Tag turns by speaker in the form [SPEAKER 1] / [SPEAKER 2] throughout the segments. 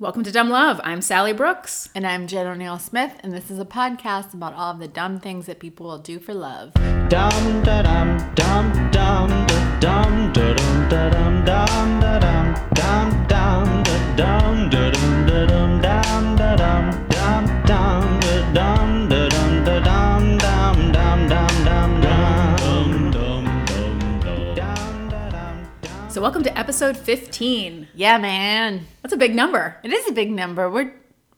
[SPEAKER 1] Welcome to Dumb Love. I'm Sally Brooks.
[SPEAKER 2] And I'm Jen O'Neill Smith, and this is a podcast about all of the dumb things that people will do for love.
[SPEAKER 3] Dum da dum dum dum da dum da dum da dum dum da dum dum dum dum da dum da dum
[SPEAKER 1] So, welcome to episode 15.
[SPEAKER 2] Yeah, man.
[SPEAKER 1] That's a big number.
[SPEAKER 2] It is a big number. We're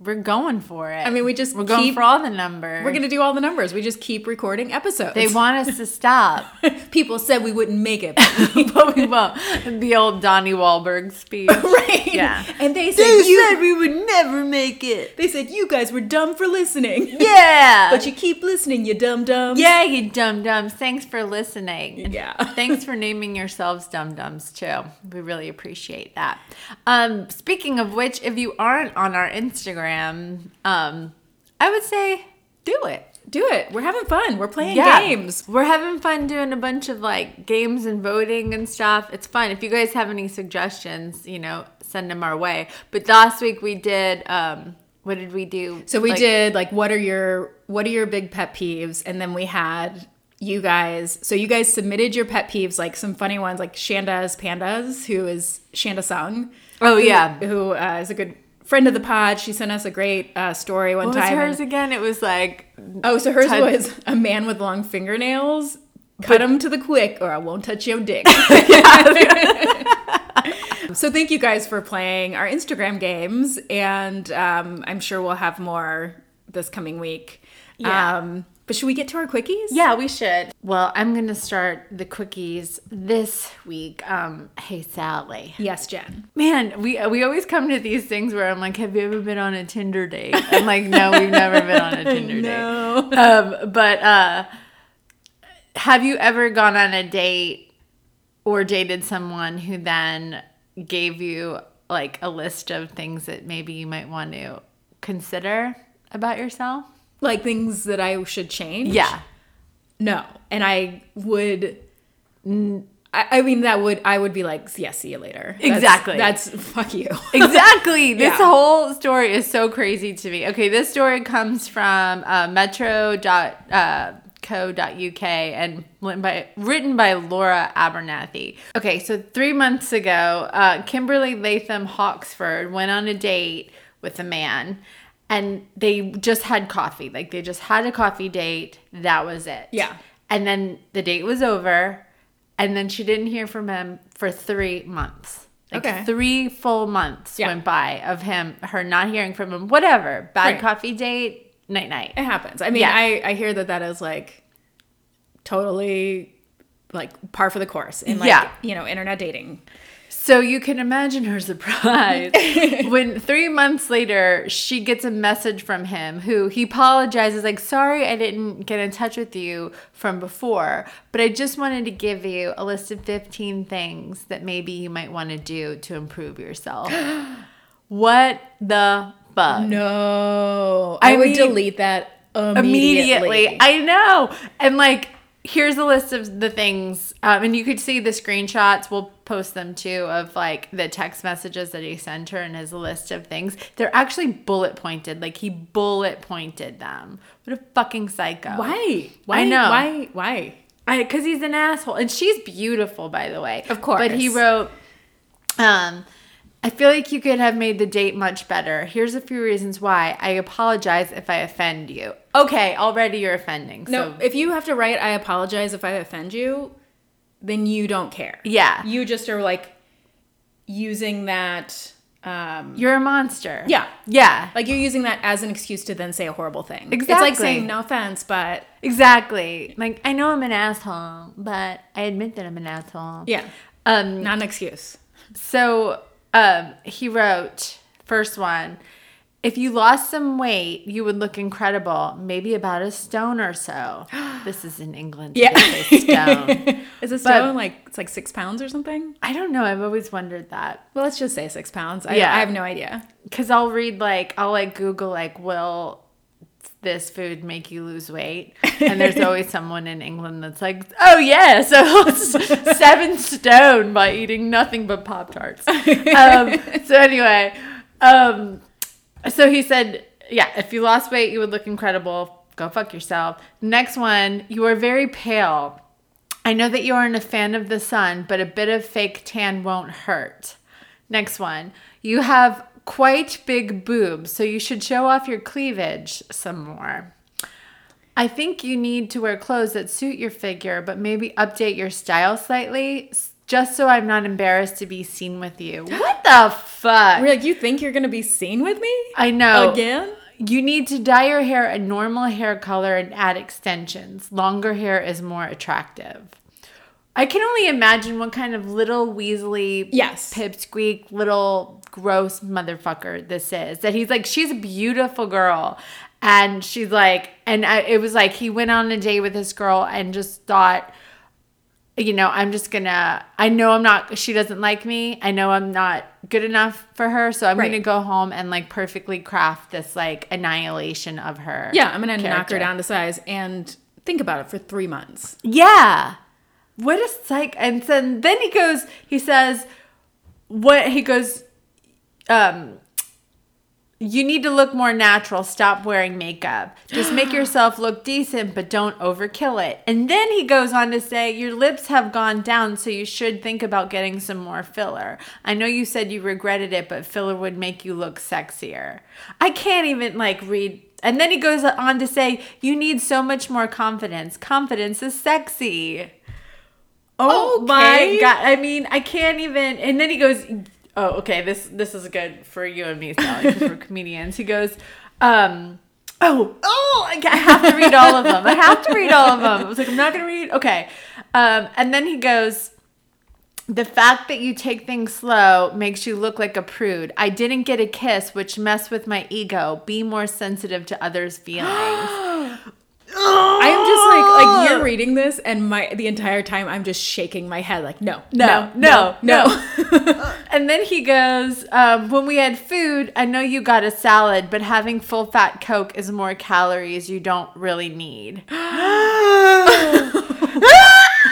[SPEAKER 2] we're going for it.
[SPEAKER 1] I mean, we just
[SPEAKER 2] we're going
[SPEAKER 1] keep-
[SPEAKER 2] for all the numbers.
[SPEAKER 1] We're going to do all the numbers. We just keep recording episodes.
[SPEAKER 2] They want us to stop,
[SPEAKER 1] People said we wouldn't make it.
[SPEAKER 2] but we won't. The old Donnie Wahlberg speech.
[SPEAKER 1] right.
[SPEAKER 2] Yeah.
[SPEAKER 1] And they said, you, said
[SPEAKER 2] we would never make it.
[SPEAKER 1] they said you guys were dumb for listening.
[SPEAKER 2] Yeah.
[SPEAKER 1] But you keep listening, you dumb dumbs.
[SPEAKER 2] Yeah, you dumb dumbs. Thanks for listening.
[SPEAKER 1] Yeah.
[SPEAKER 2] Thanks for naming yourselves dum dums too. We really appreciate that. Um, speaking of which, if you aren't on our Instagram, um, I would say do it.
[SPEAKER 1] Do it. We're having fun. We're playing
[SPEAKER 2] Yeah.
[SPEAKER 1] games.
[SPEAKER 2] We're having fun doing a bunch of like games and voting and stuff. It's fun. If you guys have any suggestions, you know, send them our way. But last week we did um what did we do?
[SPEAKER 1] So we
[SPEAKER 2] Like-
[SPEAKER 1] did like what are your what are your big pet peeves and then we had you guys so you guys submitted your pet peeves like some funny ones like Shanda's Pandas who is Shanda Sung.
[SPEAKER 2] Oh,
[SPEAKER 1] who-
[SPEAKER 2] yeah.
[SPEAKER 1] Who uh, is a good friend of the pod. She sent us a great uh, story one
[SPEAKER 2] What was
[SPEAKER 1] time.
[SPEAKER 2] hers
[SPEAKER 1] and-
[SPEAKER 2] again? It was like
[SPEAKER 1] oh, so hers was a man with long fingernails. Cut them to the quick or I won't touch your dick. so thank you guys for playing our Instagram games, and um, I'm sure we'll have more this coming week.
[SPEAKER 2] Yeah.
[SPEAKER 1] Um, but should we get to our quickies?
[SPEAKER 2] Yeah, we should. Well, I'm going to start the quickies this week. Um, hey, Sally.
[SPEAKER 1] Yes, Jen.
[SPEAKER 2] Man, we we always come to these things where I'm like, "Have you ever been on a Tinder date?" I'm like, "No, we've never been on a Tinder
[SPEAKER 1] No.
[SPEAKER 2] date." Um, but uh, have you ever gone on a date or dated someone who then gave you like a list of things that maybe you might want to consider about yourself?
[SPEAKER 1] Like things that I should change?
[SPEAKER 2] Yeah.
[SPEAKER 1] No. And I would. I, I mean, that would I would be like, yeah, see you later. That's-
[SPEAKER 2] Exactly.
[SPEAKER 1] That's, fuck you.
[SPEAKER 2] Exactly. This
[SPEAKER 1] Yeah.
[SPEAKER 2] whole story is so crazy to me. Okay, this story comes from uh, metro.co.uk and written by, written by Laura Abernathy. Okay, so three months ago, uh, Kimberly Latham Hawksford went on a date with a man and they just had coffee. Like they just had a coffee date. That was it.
[SPEAKER 1] Yeah.
[SPEAKER 2] And then the date was over and then she didn't hear from him for three months. Like
[SPEAKER 1] Okay.
[SPEAKER 2] three full months
[SPEAKER 1] Yeah.
[SPEAKER 2] went by of him, her not hearing from him. Whatever. Bad
[SPEAKER 1] Right.
[SPEAKER 2] coffee date, night night.
[SPEAKER 1] It happens. I mean,
[SPEAKER 2] Yeah.
[SPEAKER 1] I, I hear that that is like totally like par for the course in like,
[SPEAKER 2] Yeah.
[SPEAKER 1] you know, internet dating.
[SPEAKER 2] So you can imagine her surprise when three months later she gets a message from him who he apologizes, like, sorry I didn't get in touch with you from before, but I just wanted to give you a list of 15 things that maybe you might want to do to improve yourself. what the fuck?
[SPEAKER 1] No. I,
[SPEAKER 2] I
[SPEAKER 1] would
[SPEAKER 2] mean-
[SPEAKER 1] delete that immediately.
[SPEAKER 2] immediately. I know. And like, here's a list of the things, um, and you could see the screenshots. We'll post them too of like the text messages that he sent her and his list of things. They're actually bullet pointed. Like he bullet pointed them. What a fucking psycho.
[SPEAKER 1] why? Why?
[SPEAKER 2] I know.
[SPEAKER 1] Why? Why?
[SPEAKER 2] Because he's an asshole, and she's beautiful, by the way.
[SPEAKER 1] Of course.
[SPEAKER 2] But he wrote, um, I feel like you could have made the date much better. Here's a few reasons why. I apologize if I offend you. Okay, already you're offending.
[SPEAKER 1] No,
[SPEAKER 2] So
[SPEAKER 1] if you have to write, I apologize if I offend you, then you don't care.
[SPEAKER 2] yeah,
[SPEAKER 1] You just are like using that. Um,
[SPEAKER 2] you're a monster.
[SPEAKER 1] yeah.
[SPEAKER 2] yeah,
[SPEAKER 1] Like you're using that as an excuse to then say a horrible thing.
[SPEAKER 2] Exactly.
[SPEAKER 1] It's like saying no offense, but
[SPEAKER 2] exactly. Like I know I'm an asshole, but I admit that I'm an asshole.
[SPEAKER 1] yeah,
[SPEAKER 2] Um.
[SPEAKER 1] not an excuse.
[SPEAKER 2] So um, he wrote first one. If you lost some weight, you would look incredible. Maybe about a stone or so. This is in England.
[SPEAKER 1] Yeah.
[SPEAKER 2] say stone.
[SPEAKER 1] Is a
[SPEAKER 2] But-
[SPEAKER 1] stone like it's like six pounds or something?
[SPEAKER 2] I don't know. I've always wondered that.
[SPEAKER 1] Well, let's just say six pounds. I,
[SPEAKER 2] Yeah.
[SPEAKER 1] I have no idea.
[SPEAKER 2] Because I'll read like I'll like Google like will this food make you lose weight? And there's always someone in England that's like, oh yeah, so seven stone by eating nothing but Pop Tarts. Um, so anyway, Um, so he said, yeah, if you lost weight, you would look incredible. Go fuck yourself. Next one, you are very pale. I know that you aren't a fan of the sun, but a bit of fake tan won't hurt. Next one, you have quite big boobs, so you should show off your cleavage some more. I think you need to wear clothes that suit your figure, but maybe update your style slightly, just so I'm not embarrassed to be seen with you. What the fuck?
[SPEAKER 1] We're like, you think you're gonna be seen with me
[SPEAKER 2] I know.
[SPEAKER 1] again?
[SPEAKER 2] You need to dye your hair a normal hair color and add extensions. Longer hair is more attractive. I can only imagine what kind of little Weasley,
[SPEAKER 1] Yes.
[SPEAKER 2] pipsqueak, little gross motherfucker this is. That he's like, she's a beautiful girl. And she's like, and I, it was like he went on a date with this girl and just thought, you know, I'm just gonna, I know I'm not, she doesn't like me. I know I'm not good enough for her. So I'm
[SPEAKER 1] Right.
[SPEAKER 2] gonna go home and like perfectly craft this like annihilation of her.
[SPEAKER 1] Yeah, I'm gonna knock her down to size and think about it for three months.
[SPEAKER 2] Yeah. What a psych. And then, then he goes, he says, what he goes, um, you need to look more natural. Stop wearing makeup. Just make yourself look decent, but don't overkill it. And then he goes on to say, Your lips have gone down, so you should think about getting some more filler. I know you said you regretted it, but filler would make you look sexier. I can't even like read. And then he goes on to say, You need so much more confidence. Confidence is sexy. Oh my god! I mean, I can't even. And then he goes, "Oh, okay. This this is good for you and me, Sally, 'cause we're comedians." He goes, um, "Oh, oh, I I have to read all of them. I have to read all of them." I was like, "I'm not gonna read." Okay, um, and then he goes. The fact that you take things slow makes you look like a prude. I didn't get a kiss, which messed with my ego. Be more sensitive to others' feelings.
[SPEAKER 1] I am just like like you're reading this and my the entire time I'm just shaking my head like no
[SPEAKER 2] No,
[SPEAKER 1] no
[SPEAKER 2] no,
[SPEAKER 1] no,
[SPEAKER 2] And then he goes, um, When we had food, I know you got a salad, but having full fat Coke is more calories you don't really need.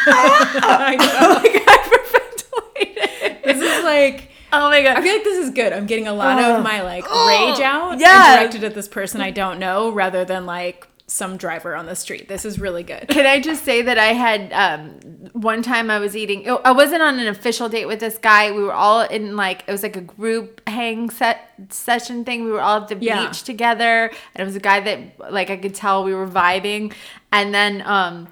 [SPEAKER 1] I know.
[SPEAKER 2] Hyperventilated.
[SPEAKER 1] this is like
[SPEAKER 2] Oh my god!
[SPEAKER 1] I feel like this is good I'm getting a lot of my like rage out
[SPEAKER 2] yeah.
[SPEAKER 1] directed at this person I don't know rather than like some driver on the street this is really good
[SPEAKER 2] Can I just say that I had um, one time I was eating. oh, I wasn't on an official date with this guy. We were all in like it was like a group hang set session thing. We were all at the
[SPEAKER 1] Yeah.
[SPEAKER 2] beach together, and it was a guy that like I could tell we were vibing. And then um,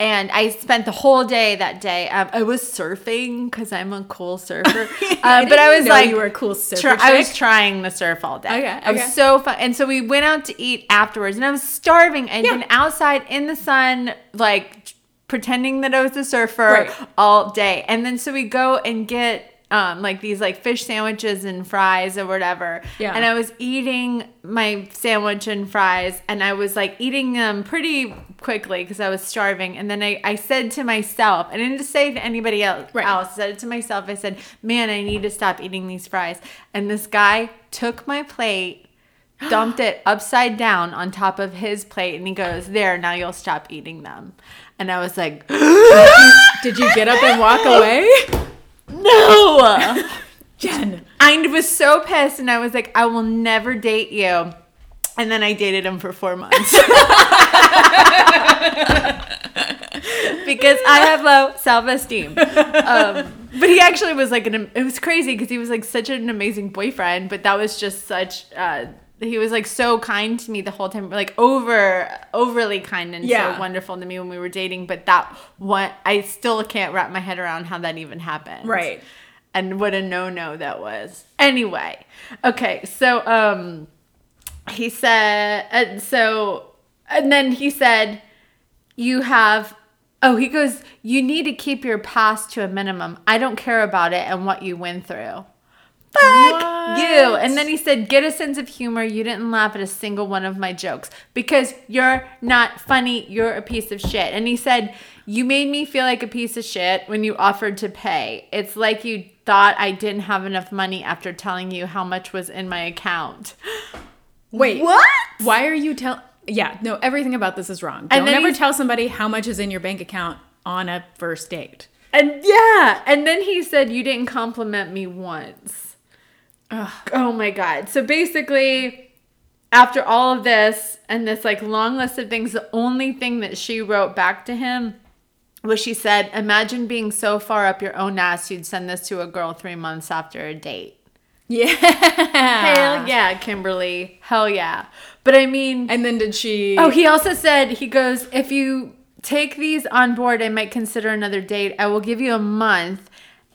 [SPEAKER 2] and I spent the whole day that day. Um, I was surfing because I'm a cool surfer.
[SPEAKER 1] I
[SPEAKER 2] Uh, but I was like,
[SPEAKER 1] you were a cool surfer
[SPEAKER 2] try- I was trying to surf all day.
[SPEAKER 1] Okay,
[SPEAKER 2] I was so fun. And so we went out to eat afterwards, and I was starving. I'd
[SPEAKER 1] Yeah.
[SPEAKER 2] been outside in the sun, like pretending that I was a surfer
[SPEAKER 1] Right.
[SPEAKER 2] all day. And then so we go and get um, like these like fish sandwiches and fries or whatever.
[SPEAKER 1] Yeah.
[SPEAKER 2] And I was eating my sandwich and fries, and I was like eating them pretty quickly because I was starving. And then I, I said to myself, I didn't say to anybody else.
[SPEAKER 1] Right.
[SPEAKER 2] else. I said it to myself. I said, "Man, I need to stop eating these fries." And this guy took my plate. Dumped it upside down on top of his plate, and he goes, "There, now you'll stop eating them." And I was like,
[SPEAKER 1] did you get up and walk away
[SPEAKER 2] "No!"
[SPEAKER 1] Jen
[SPEAKER 2] I was so pissed, and I was like, "I will never date you." And then I dated him for four months because I have low self esteem. Um, but he actually was like an. It was crazy because he was like such an amazing boyfriend, but that was just such. Uh, he was like so kind to me the whole time, like over overly kind and
[SPEAKER 1] Yeah.
[SPEAKER 2] so wonderful to me when we were dating. But that what I still can't wrap my head around how that even happened
[SPEAKER 1] right
[SPEAKER 2] and what a no-no that was. Anyway, okay, so um he said and so and then he said you have oh he goes you need to keep your past to a minimum. I don't care about it and what you went through. Fuck
[SPEAKER 1] What?
[SPEAKER 2] you. And then he said, get a sense of humor. You didn't laugh at a single one of my jokes because you're not funny. You're a piece of shit. And he said, you made me feel like a piece of shit when you offered to pay. It's like you thought I didn't have enough money after telling you how much was in my account.
[SPEAKER 1] wait
[SPEAKER 2] What?
[SPEAKER 1] why are you telling? yeah no everything about this is wrong don't ever tell somebody how much is in your bank account on a first date
[SPEAKER 2] And yeah. And then he said, you didn't compliment me once. Oh my god. So basically, after all of this and this like long list of things, the only thing that she wrote back to him was she said, Imagine being so far up your own ass you'd send this to a girl three months after a date.
[SPEAKER 1] Yeah.
[SPEAKER 2] Hell yeah, Kimberly. Hell yeah. But I mean,
[SPEAKER 1] And then did she?
[SPEAKER 2] oh, he also said, he goes, If you take these on board, I might consider another date. I will give you a month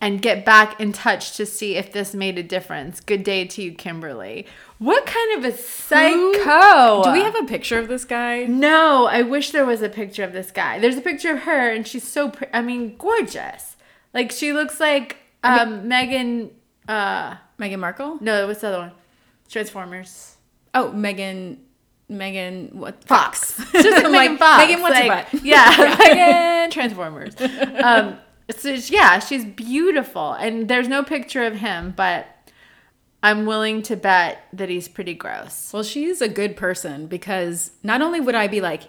[SPEAKER 2] and get back in touch to see if this made a difference. Good day to you, Kimberly. What kind of a psycho?
[SPEAKER 1] Do we have a picture of this guy?
[SPEAKER 2] No, I wish there was a picture of this guy. There's a picture of her, and she's so, pre- I mean, gorgeous. Like she looks like um, Megan. Uh,
[SPEAKER 1] Meghan Markle?
[SPEAKER 2] no, what's the other one? Transformers.
[SPEAKER 1] Oh, Megan. Megan. What?
[SPEAKER 2] Fox. Just like
[SPEAKER 1] I'm
[SPEAKER 2] Megan
[SPEAKER 1] like,
[SPEAKER 2] Fox.
[SPEAKER 1] Megan, what's
[SPEAKER 2] like,
[SPEAKER 1] butt?
[SPEAKER 2] Yeah, Megan Transformers. Um, so yeah, she's beautiful, and there's no picture of him, but I'm willing to bet that he's pretty gross.
[SPEAKER 1] Well, she's a good person because not only would I be like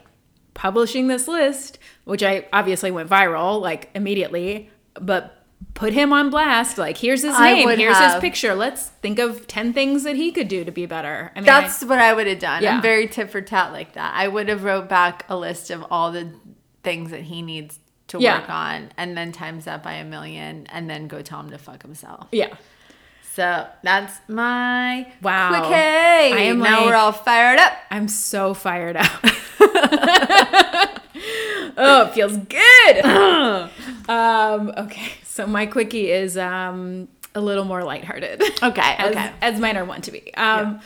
[SPEAKER 1] publishing this list, which I obviously went viral like immediately, but put him on blast. Like, here's his
[SPEAKER 2] I
[SPEAKER 1] name, here's his picture. Let's think of 10 things that he could do to be better. I mean,
[SPEAKER 2] That's what I would have done.
[SPEAKER 1] Yeah.
[SPEAKER 2] I'm very tit for tat like that. I would have wrote back a list of all the things that he needs to
[SPEAKER 1] Yeah.
[SPEAKER 2] work on, and then times that by a million, and then go tell him to fuck himself.
[SPEAKER 1] Yeah.
[SPEAKER 2] So that's my
[SPEAKER 1] Wow.
[SPEAKER 2] quick hey.
[SPEAKER 1] I am
[SPEAKER 2] now
[SPEAKER 1] like-
[SPEAKER 2] we're all fired up.
[SPEAKER 1] I'm so fired up. oh, it feels good. um, okay, so my quickie is um, a little more lighthearted.
[SPEAKER 2] Okay,
[SPEAKER 1] as,
[SPEAKER 2] okay.
[SPEAKER 1] as mine are wont to be. Um,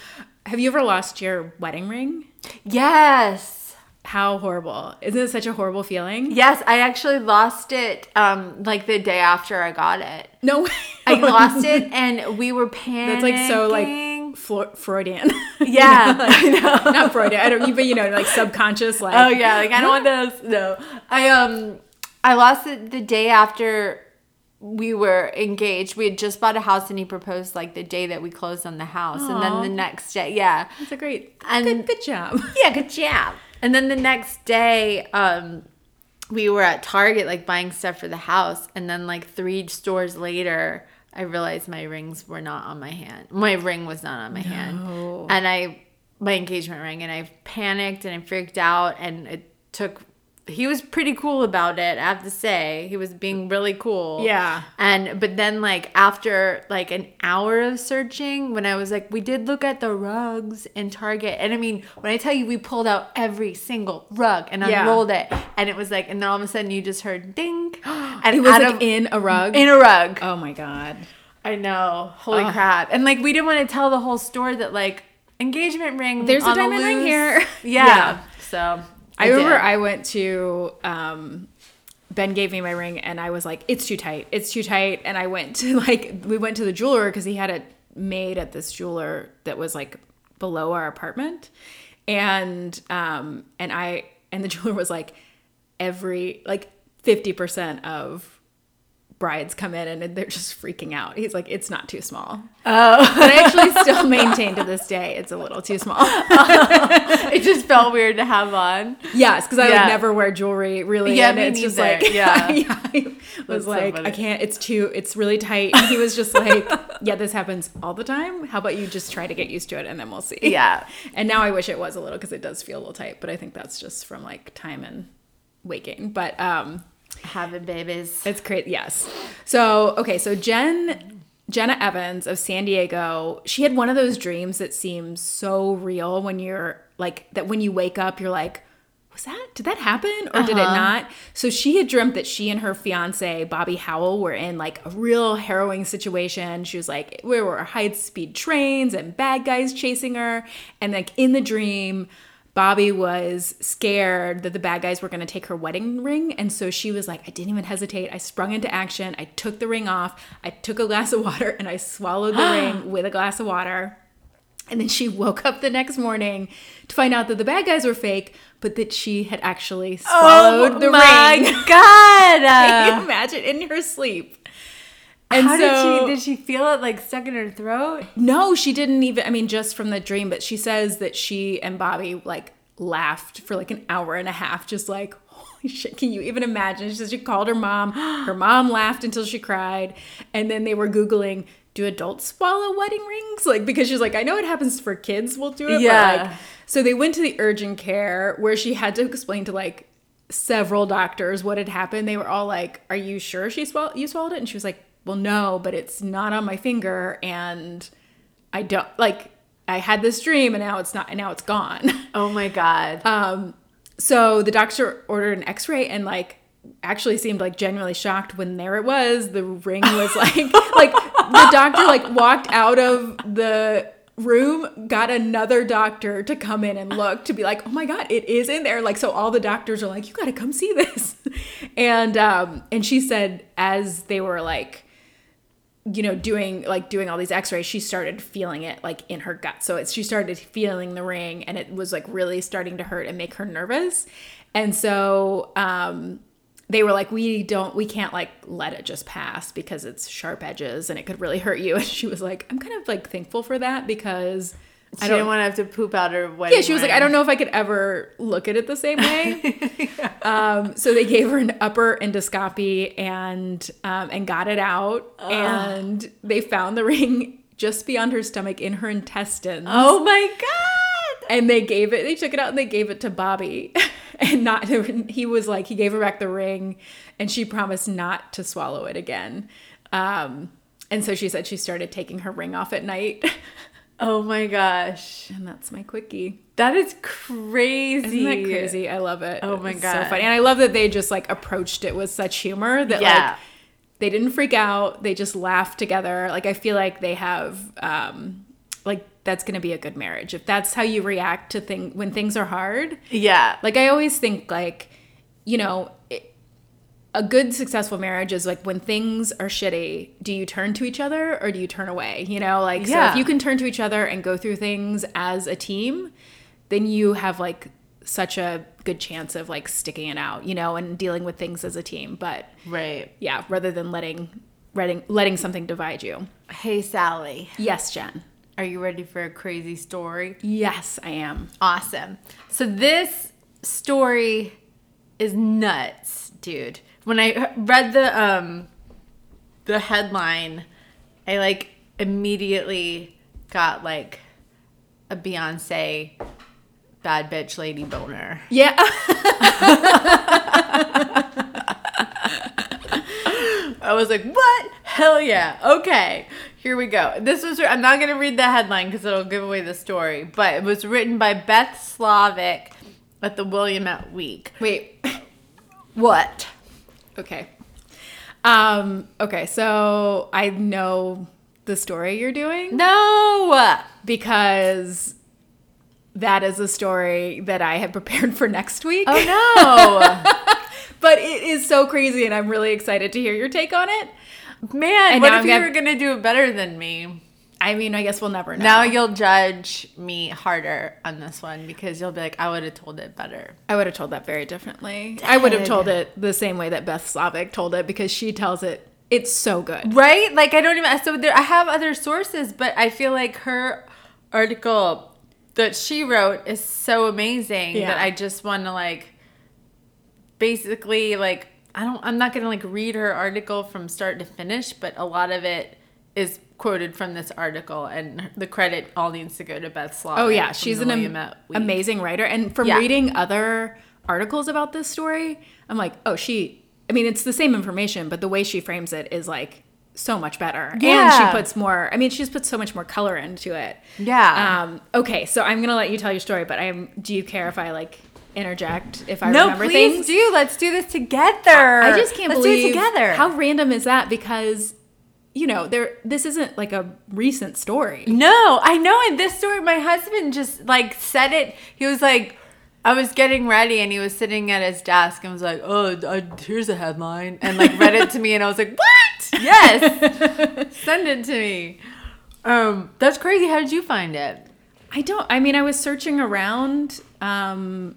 [SPEAKER 1] Have you ever lost your wedding ring?
[SPEAKER 2] Yes.
[SPEAKER 1] How horrible! Isn't it such a horrible feeling?
[SPEAKER 2] Yes, I actually lost it um like the day after I got it.
[SPEAKER 1] No way.
[SPEAKER 2] I lost it and we were panicking.
[SPEAKER 1] That's like so like Flo- Freudian.
[SPEAKER 2] Yeah, I know.
[SPEAKER 1] Not Freudian. I don't even you know like subconscious like.
[SPEAKER 2] Oh yeah, like I don't want those. No. I um I lost it the day after we were engaged. We had just bought a house and he proposed like the day that we closed on the house. And then the next day, yeah.
[SPEAKER 1] That's a great.
[SPEAKER 2] And-
[SPEAKER 1] good, good job.
[SPEAKER 2] Yeah, good job. And then the next day, um, we were at Target like buying stuff for the house, and then like three stores later, I realized my rings were not on my hand. My ring was not on my hand, and I my engagement ring, and I panicked and I freaked out, and it took. He was pretty cool about it, I have to say. He was being really cool.
[SPEAKER 1] Yeah.
[SPEAKER 2] And but then like after like an hour of searching, when I was like, we did look at the rugs in Target. And I mean, when I tell you we pulled out every single rug and
[SPEAKER 1] Yeah.
[SPEAKER 2] unrolled it, and it was like, and then all of a sudden you just heard ding. And
[SPEAKER 1] It was like
[SPEAKER 2] of-
[SPEAKER 1] in a rug.
[SPEAKER 2] in a rug.
[SPEAKER 1] oh my god.
[SPEAKER 2] I know. Holy crap. And like we didn't want to tell the whole store that like engagement ring.
[SPEAKER 1] There's a
[SPEAKER 2] the
[SPEAKER 1] diamond ring here.
[SPEAKER 2] Yeah.
[SPEAKER 1] Yeah.
[SPEAKER 2] So
[SPEAKER 1] I remember. I went to um Ben gave me my ring and I was like, it's too tight. It's too tight. And I went to like we went to the jeweler because he had it made at this jeweler that was like below our apartment. And um and I and the jeweler was like every like 50% of brides come in and they're just freaking out. He's like, it's not too small.
[SPEAKER 2] Oh.
[SPEAKER 1] But I actually still maintain to this day it's a little too small.
[SPEAKER 2] it just felt weird to have on.
[SPEAKER 1] Yes, because I
[SPEAKER 2] Yeah.
[SPEAKER 1] would never wear jewelry really.
[SPEAKER 2] Yeah,
[SPEAKER 1] and
[SPEAKER 2] me
[SPEAKER 1] it's just like
[SPEAKER 2] Yeah.
[SPEAKER 1] yeah. I was
[SPEAKER 2] That's
[SPEAKER 1] like,
[SPEAKER 2] funny.
[SPEAKER 1] I can't. It's too. It's really tight. And he was just like, Yeah, this happens all the time. How about you just try to get used to it, and then we'll see.
[SPEAKER 2] Yeah.
[SPEAKER 1] And now I wish it was a little because it does feel a little tight, but I think that's just from like time and waking. But um,
[SPEAKER 2] Having babies.
[SPEAKER 1] it's crazy. Yes. So okay, so Jen Jenna Evans of San Diego, she had one of those dreams that seems so real when you're like that when you wake up, you're like, was that did that happen or did it uh-huh. not? So she had dreamt that she and her fiance Bobby Howell were in like a real harrowing situation. She was like, we were high speed trains and bad guys chasing her, and like in the dream. Bobby was scared that the bad guys were going to take her wedding ring. And so she was like, I didn't even hesitate. I sprung into action. I took the ring off. I took a glass of water and I swallowed the ring with a glass of water. And then she woke up the next morning to find out that the bad guys were fake, but that she had actually oh swallowed the ring.
[SPEAKER 2] Oh my. God.
[SPEAKER 1] Can you imagine in her sleep? And
[SPEAKER 2] How
[SPEAKER 1] so,
[SPEAKER 2] did she did she feel it like stuck in her throat?
[SPEAKER 1] no, she didn't even. I mean, just from the dream, but she says that she and Bobby like laughed for like an hour and a half, just like, holy shit, can you even imagine? She says she called her mom. Her mom laughed until she cried. And then they were Googling, do adults swallow wedding rings? Like, because she's like, I know it happens for kids, we'll do it.
[SPEAKER 2] Yeah.
[SPEAKER 1] But like, so they went to the urgent care where she had to explain to like several doctors what had happened. They were all like, Are you sure she swallowed you swallowed it? And she was like, Well, no, but it's not on my finger and I don't like I had this dream and now it's not and now it's gone.
[SPEAKER 2] Oh my god.
[SPEAKER 1] Um, so the doctor ordered an X-ray and like actually seemed like genuinely shocked when there it was. The ring was like like the doctor like walked out of the room, got another doctor to come in and look to be like, oh my god, it is in there. Like so, all the doctors are like, you got to come see this, and um, and she said as they were like you know doing like doing all these x-rays she started feeling it like in her gut. So it's she started feeling the ring and it was like really starting to hurt and make her nervous. And so um they were like we don't we can't like let it just pass because it's sharp edges and it could really hurt you. And she was like i'm kind of like thankful for that because
[SPEAKER 2] she
[SPEAKER 1] I
[SPEAKER 2] didn't want to have to poop out her wedding.
[SPEAKER 1] yeah, she was like, I don't know if I could ever look at it the same way. um, so they gave her an upper endoscopy and um, and got it out, and they found the ring just beyond her stomach in her intestines.
[SPEAKER 2] Oh my god.
[SPEAKER 1] And they gave it, they took it out and they gave it to Bobby, and not he was like he gave her back the ring, and she promised not to swallow it again. Um, and so she said she started taking her ring off at night.
[SPEAKER 2] Oh my gosh.
[SPEAKER 1] And that's my quickie.
[SPEAKER 2] That is crazy.
[SPEAKER 1] Isn't that crazy? I love it.
[SPEAKER 2] Oh my
[SPEAKER 1] It's
[SPEAKER 2] God.
[SPEAKER 1] so funny, and I love that they just like approached it with such humor that
[SPEAKER 2] Yeah.
[SPEAKER 1] like they didn't freak out. They just laughed together. Like I feel like they have um like that's gonna be a good marriage if that's how you react to thing when things are hard.
[SPEAKER 2] Yeah.
[SPEAKER 1] Like I always think like you know. A good successful marriage is like when things are shitty, do you turn to each other or do you turn away? You know, like so
[SPEAKER 2] Yeah.
[SPEAKER 1] if you can turn to each other and go through things as a team, then you have like such a good chance of like sticking it out, you know, and dealing with things as a team. But
[SPEAKER 2] Right.
[SPEAKER 1] yeah, rather than letting letting letting something divide you.
[SPEAKER 2] Hey Sally,
[SPEAKER 1] Yes, Jen.
[SPEAKER 2] are you ready for a crazy story?
[SPEAKER 1] Yes, I am.
[SPEAKER 2] Awesome. So this story is nuts, dude. When I read the um the headline, I like immediately got like a Beyonce bad bitch lady boner.
[SPEAKER 1] Yeah.
[SPEAKER 2] I was like, "What? Hell yeah. Okay. Here we go." This was I'm not going to read the headline cuz it'll give away the story, but it was written by Beth Slovic at the Willamette Week.
[SPEAKER 1] Wait.
[SPEAKER 2] What?
[SPEAKER 1] Okay. Um, okay, so I know the story you're doing
[SPEAKER 2] No.
[SPEAKER 1] because that is a story that I have prepared for next week.
[SPEAKER 2] Oh no.
[SPEAKER 1] But it is so crazy and I'm really excited to hear your take on it.
[SPEAKER 2] Man,
[SPEAKER 1] And
[SPEAKER 2] what if
[SPEAKER 1] I'm
[SPEAKER 2] you
[SPEAKER 1] gonna-
[SPEAKER 2] were going to do it better than me?
[SPEAKER 1] I mean, I guess we'll never know.
[SPEAKER 2] Now you'll judge me harder on this one because you'll be like, I would have told it better.
[SPEAKER 1] I would have told that very differently. I would have told it the same way that Beth Slovic told it because she tells it it's so good.
[SPEAKER 2] Right? Like I don't even so there I have other sources, but I feel like her article that she wrote is so amazing
[SPEAKER 1] Yeah.
[SPEAKER 2] that I just want to like basically like I don't I'm not going to like read her article from start to finish, but a lot of it is quoted from this article and the credit all needs to go to Beth Slaw.
[SPEAKER 1] Oh yeah, she's an am- amazing writer. And from
[SPEAKER 2] Yeah.
[SPEAKER 1] reading other articles about this story, I'm like, oh, she. I mean, it's the same information, but the way she frames it is like so much better.
[SPEAKER 2] Yeah.
[SPEAKER 1] And she puts more. I mean, she's put so much more color into it.
[SPEAKER 2] Yeah.
[SPEAKER 1] Um. Okay, so I'm gonna let you tell your story, but I'm. Do you care if I like interject if I
[SPEAKER 2] no,
[SPEAKER 1] remember
[SPEAKER 2] please
[SPEAKER 1] things?
[SPEAKER 2] do. Let's do this together.
[SPEAKER 1] I just can't
[SPEAKER 2] Let's
[SPEAKER 1] believe
[SPEAKER 2] do it together.
[SPEAKER 1] how random is that because. You know, there. This isn't like a recent story.
[SPEAKER 2] No, I know. And this story, my husband just like said it. He was like, I was getting ready and he was sitting at his desk and was like, oh, uh, here's a headline. And like read it to me and I was like, what? Yes. Send it to me. Um, that's crazy. How did you find it?
[SPEAKER 1] I don't. I mean, I was searching around. Um,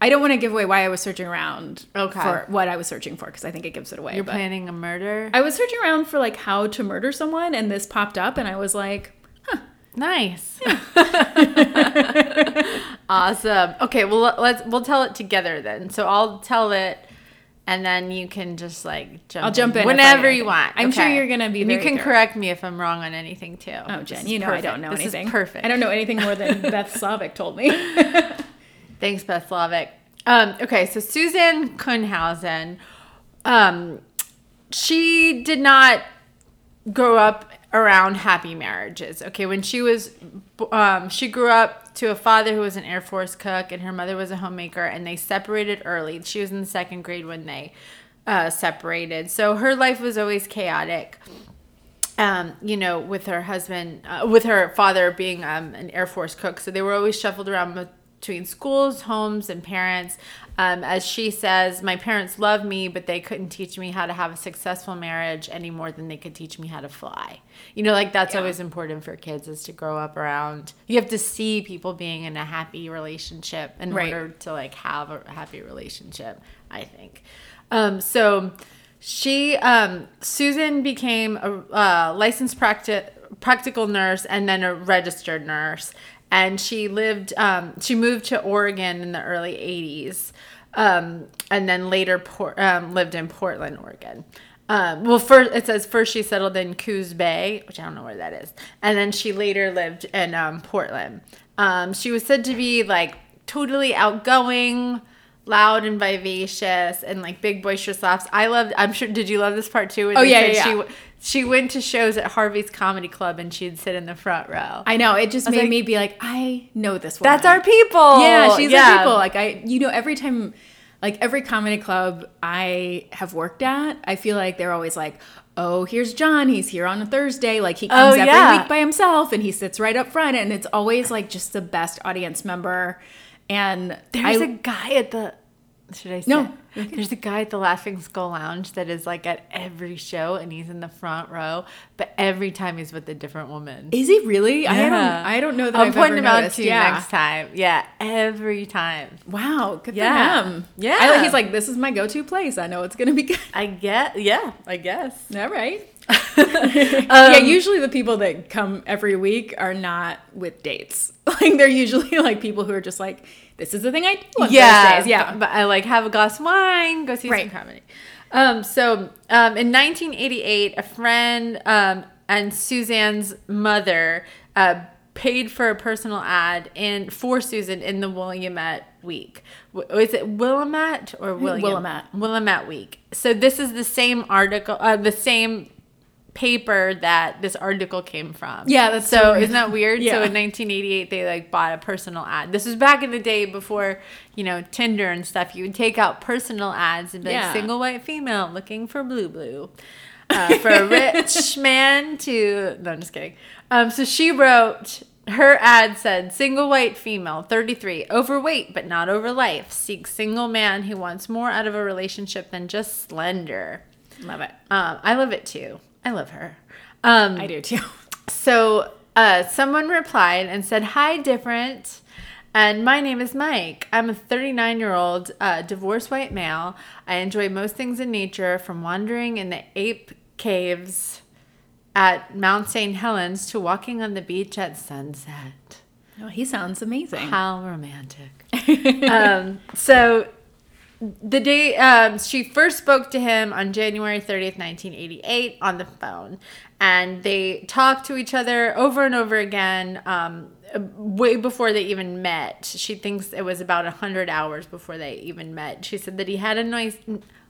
[SPEAKER 1] I don't want to give away why I was searching around
[SPEAKER 2] Okay.
[SPEAKER 1] for what I was searching for because I think it gives it away.
[SPEAKER 2] You're planning a murder?
[SPEAKER 1] I was searching around for like how to murder someone, and this popped up, and I was like, huh.
[SPEAKER 2] Nice. awesome. Okay, well let's we'll tell it together then. So I'll tell it and then you can just like jump.
[SPEAKER 1] I'll jump in
[SPEAKER 2] whenever you want.
[SPEAKER 1] I'm sure you're gonna be
[SPEAKER 2] And you can
[SPEAKER 1] thorough.
[SPEAKER 2] correct me if I'm wrong on anything too.
[SPEAKER 1] Oh, Jen, you know I don't know
[SPEAKER 2] this
[SPEAKER 1] anything.
[SPEAKER 2] Is perfect.
[SPEAKER 1] I don't know anything more than Beth Slovic told me.
[SPEAKER 2] Thanks, Beth Slovic. Um, okay, so Susan Kuhnhausen, um, she did not grow up around happy marriages. Okay, when she was, um, she grew up to a father who was an Air Force cook, and her mother was a homemaker, and they separated early. She was in the second grade when they uh, separated. So her life was always chaotic um, you know, with her husband, uh, with her father being um, an Air Force cook. So they were always shuffled around between schools, homes, and parents. Um, as she says, my parents loved me, but they couldn't teach me how to have a successful marriage any more than they could teach me how to fly. You know, like that's always important for kids is to grow up around. You have to see people being in a happy relationship in
[SPEAKER 1] Right.
[SPEAKER 2] order to like have a happy relationship. I think. Um, so she um, Susan became a uh, licensed practi- practical nurse and then a registered nurse, and she lived. Um, she moved to Oregon in the early '80s, um, and then later Port- um, lived in Portland, Oregon. Um, well, first it says first she settled in Coos Bay, which I don't know where that is, and then she later lived in um, Portland. Um, she was said to be like totally outgoing, loud and vivacious, and like big boisterous laughs. I loved. I'm sure. Did you love this part too?
[SPEAKER 1] Oh, yeah, yeah,
[SPEAKER 2] She
[SPEAKER 1] yeah.
[SPEAKER 2] w- she went to shows at Harvey's Comedy Club and she'd sit in the front row.
[SPEAKER 1] I know it just made
[SPEAKER 2] like-
[SPEAKER 1] me be like, I know this woman.
[SPEAKER 2] That's our people.
[SPEAKER 1] Yeah, she's
[SPEAKER 2] Yeah.
[SPEAKER 1] our people. Like I, you know, every time, like every comedy club I have worked at, I feel like they're always like, oh, here's John. He's here on a Thursday. Like he comes
[SPEAKER 2] Oh,
[SPEAKER 1] every
[SPEAKER 2] yeah.
[SPEAKER 1] week by himself, and he sits right up front, and it's always like just the best audience member. And
[SPEAKER 2] There's
[SPEAKER 1] I,
[SPEAKER 2] a guy at the. Should I say?
[SPEAKER 1] No.
[SPEAKER 2] There's a guy at the Laughing Skull Lounge that is like at every show and he's in the front row, but every time he's with a different woman.
[SPEAKER 1] is he really? I don't. I don't know that
[SPEAKER 2] I'll
[SPEAKER 1] I've
[SPEAKER 2] point him out to you
[SPEAKER 1] yeah.
[SPEAKER 2] next time. Yeah, every time.
[SPEAKER 1] Wow, good
[SPEAKER 2] Yeah.
[SPEAKER 1] for him.
[SPEAKER 2] Yeah.
[SPEAKER 1] I, he's like, this is my go-to place. I know it's gonna be good.
[SPEAKER 2] I get. Yeah, I guess.
[SPEAKER 1] All right.
[SPEAKER 2] Um,
[SPEAKER 1] yeah, usually the people that come every week are not with dates. Like they're usually like people who are just like, this is the thing I do on
[SPEAKER 2] yeah,
[SPEAKER 1] Thursdays. Yeah.
[SPEAKER 2] But, I like have a glass of wine, go see
[SPEAKER 1] Right.
[SPEAKER 2] some comedy. Um, so um, in 1988, a friend um, and Suzanne's mother uh, paid for a personal ad in for Susan in the Willamette Week. W- Is it Willamette or William?
[SPEAKER 1] Willamette.
[SPEAKER 2] Willamette Week. So this is the same article, uh, the same paper that this article came from.
[SPEAKER 1] Yeah, that's
[SPEAKER 2] so.
[SPEAKER 1] weird.
[SPEAKER 2] isn't that weird?
[SPEAKER 1] Yeah.
[SPEAKER 2] So in 1988, they like bought a personal ad. This was back in the day before you know Tinder and stuff. You would take out personal ads and be
[SPEAKER 1] Yeah.
[SPEAKER 2] like single white female looking for blue blue. Uh, for a rich man to no, I'm just kidding. Um, so she wrote her ad said single white female 33 overweight but not over life seeks single man who wants more out of a relationship than just slender
[SPEAKER 1] Love it.
[SPEAKER 2] um, i love it too i love her um,
[SPEAKER 1] I do too.
[SPEAKER 2] so uh, someone replied and said, Hi, different. And my name is Mike. I'm a 39 year old uh, divorced white male. I enjoy most things in nature, from wandering in the ape caves at Mount St. Helens to walking on the beach at sunset.
[SPEAKER 1] Oh, he sounds amazing.
[SPEAKER 2] How romantic. um, so the day um, she first spoke to him on January 30th, 1988, on the phone, and they talked to each other over and over again. Um, way before they even met, she thinks it was about hundred hours before they even met. She said that he had a nice,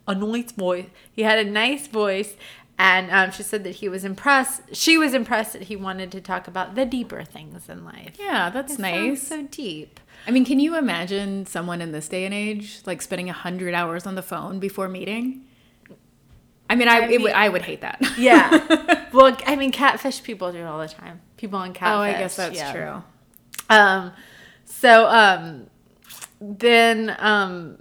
[SPEAKER 2] a nice voice. He had a nice voice, and um, she said that he was impressed. She was impressed that he wanted to talk about the deeper things in life.
[SPEAKER 1] Yeah, that's
[SPEAKER 2] It
[SPEAKER 1] nice.
[SPEAKER 2] so deep.
[SPEAKER 1] I mean, can you imagine someone in this day and age like spending a hundred hours on the phone before meeting? I mean, I
[SPEAKER 2] I
[SPEAKER 1] it would I would hate that.
[SPEAKER 2] Yeah. well, I mean, catfish people do it all the time. People on catfish.
[SPEAKER 1] oh, I guess that's
[SPEAKER 2] yeah.
[SPEAKER 1] true.
[SPEAKER 2] Um, so um, then um,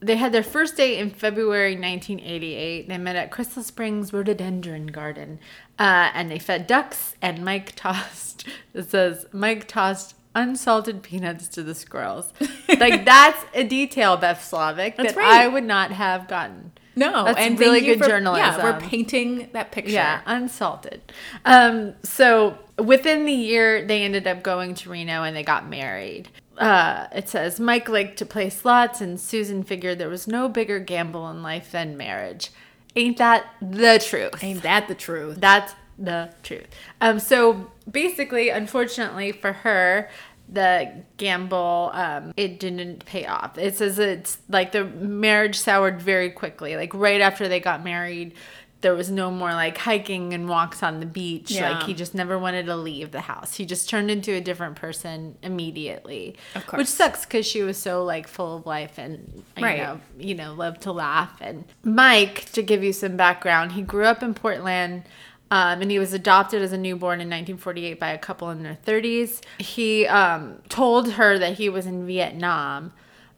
[SPEAKER 2] they had their first date in February 1988. They met at Crystal Springs Rhododendron Garden, uh, and they fed ducks. And Mike tossed. It says Mike tossed unsalted peanuts to the squirrels. like that's a detail, Beth Slovic,
[SPEAKER 1] That's
[SPEAKER 2] that
[SPEAKER 1] right.
[SPEAKER 2] I would not have gotten.
[SPEAKER 1] No,
[SPEAKER 2] That's
[SPEAKER 1] and
[SPEAKER 2] really good
[SPEAKER 1] for-
[SPEAKER 2] journalism.
[SPEAKER 1] Yeah, we're painting that picture.
[SPEAKER 2] Yeah, unsalted. Um, so within the year, they ended up going to Reno and they got married. uh, it says Mike liked to play slots, and Susan figured there was no bigger gamble in life than marriage. Ain't that the truth?
[SPEAKER 1] Ain't that the truth?
[SPEAKER 2] That's the truth. Um, so basically, unfortunately for her, the gamble um, it didn't pay off. It says it's like the marriage soured very quickly. Like right after they got married, there was no more like hiking and walks on the beach.
[SPEAKER 1] Yeah.
[SPEAKER 2] Like he just never wanted to leave the house. He just turned into a different person immediately.
[SPEAKER 1] Of course.
[SPEAKER 2] Which sucks because she was so like full of life and you know you know loved to laugh. And Mike, to give you some background, he grew up in Portland. Um, and he was adopted as a newborn in 1948 by a couple in their 30s. He um, told her that he was in Vietnam,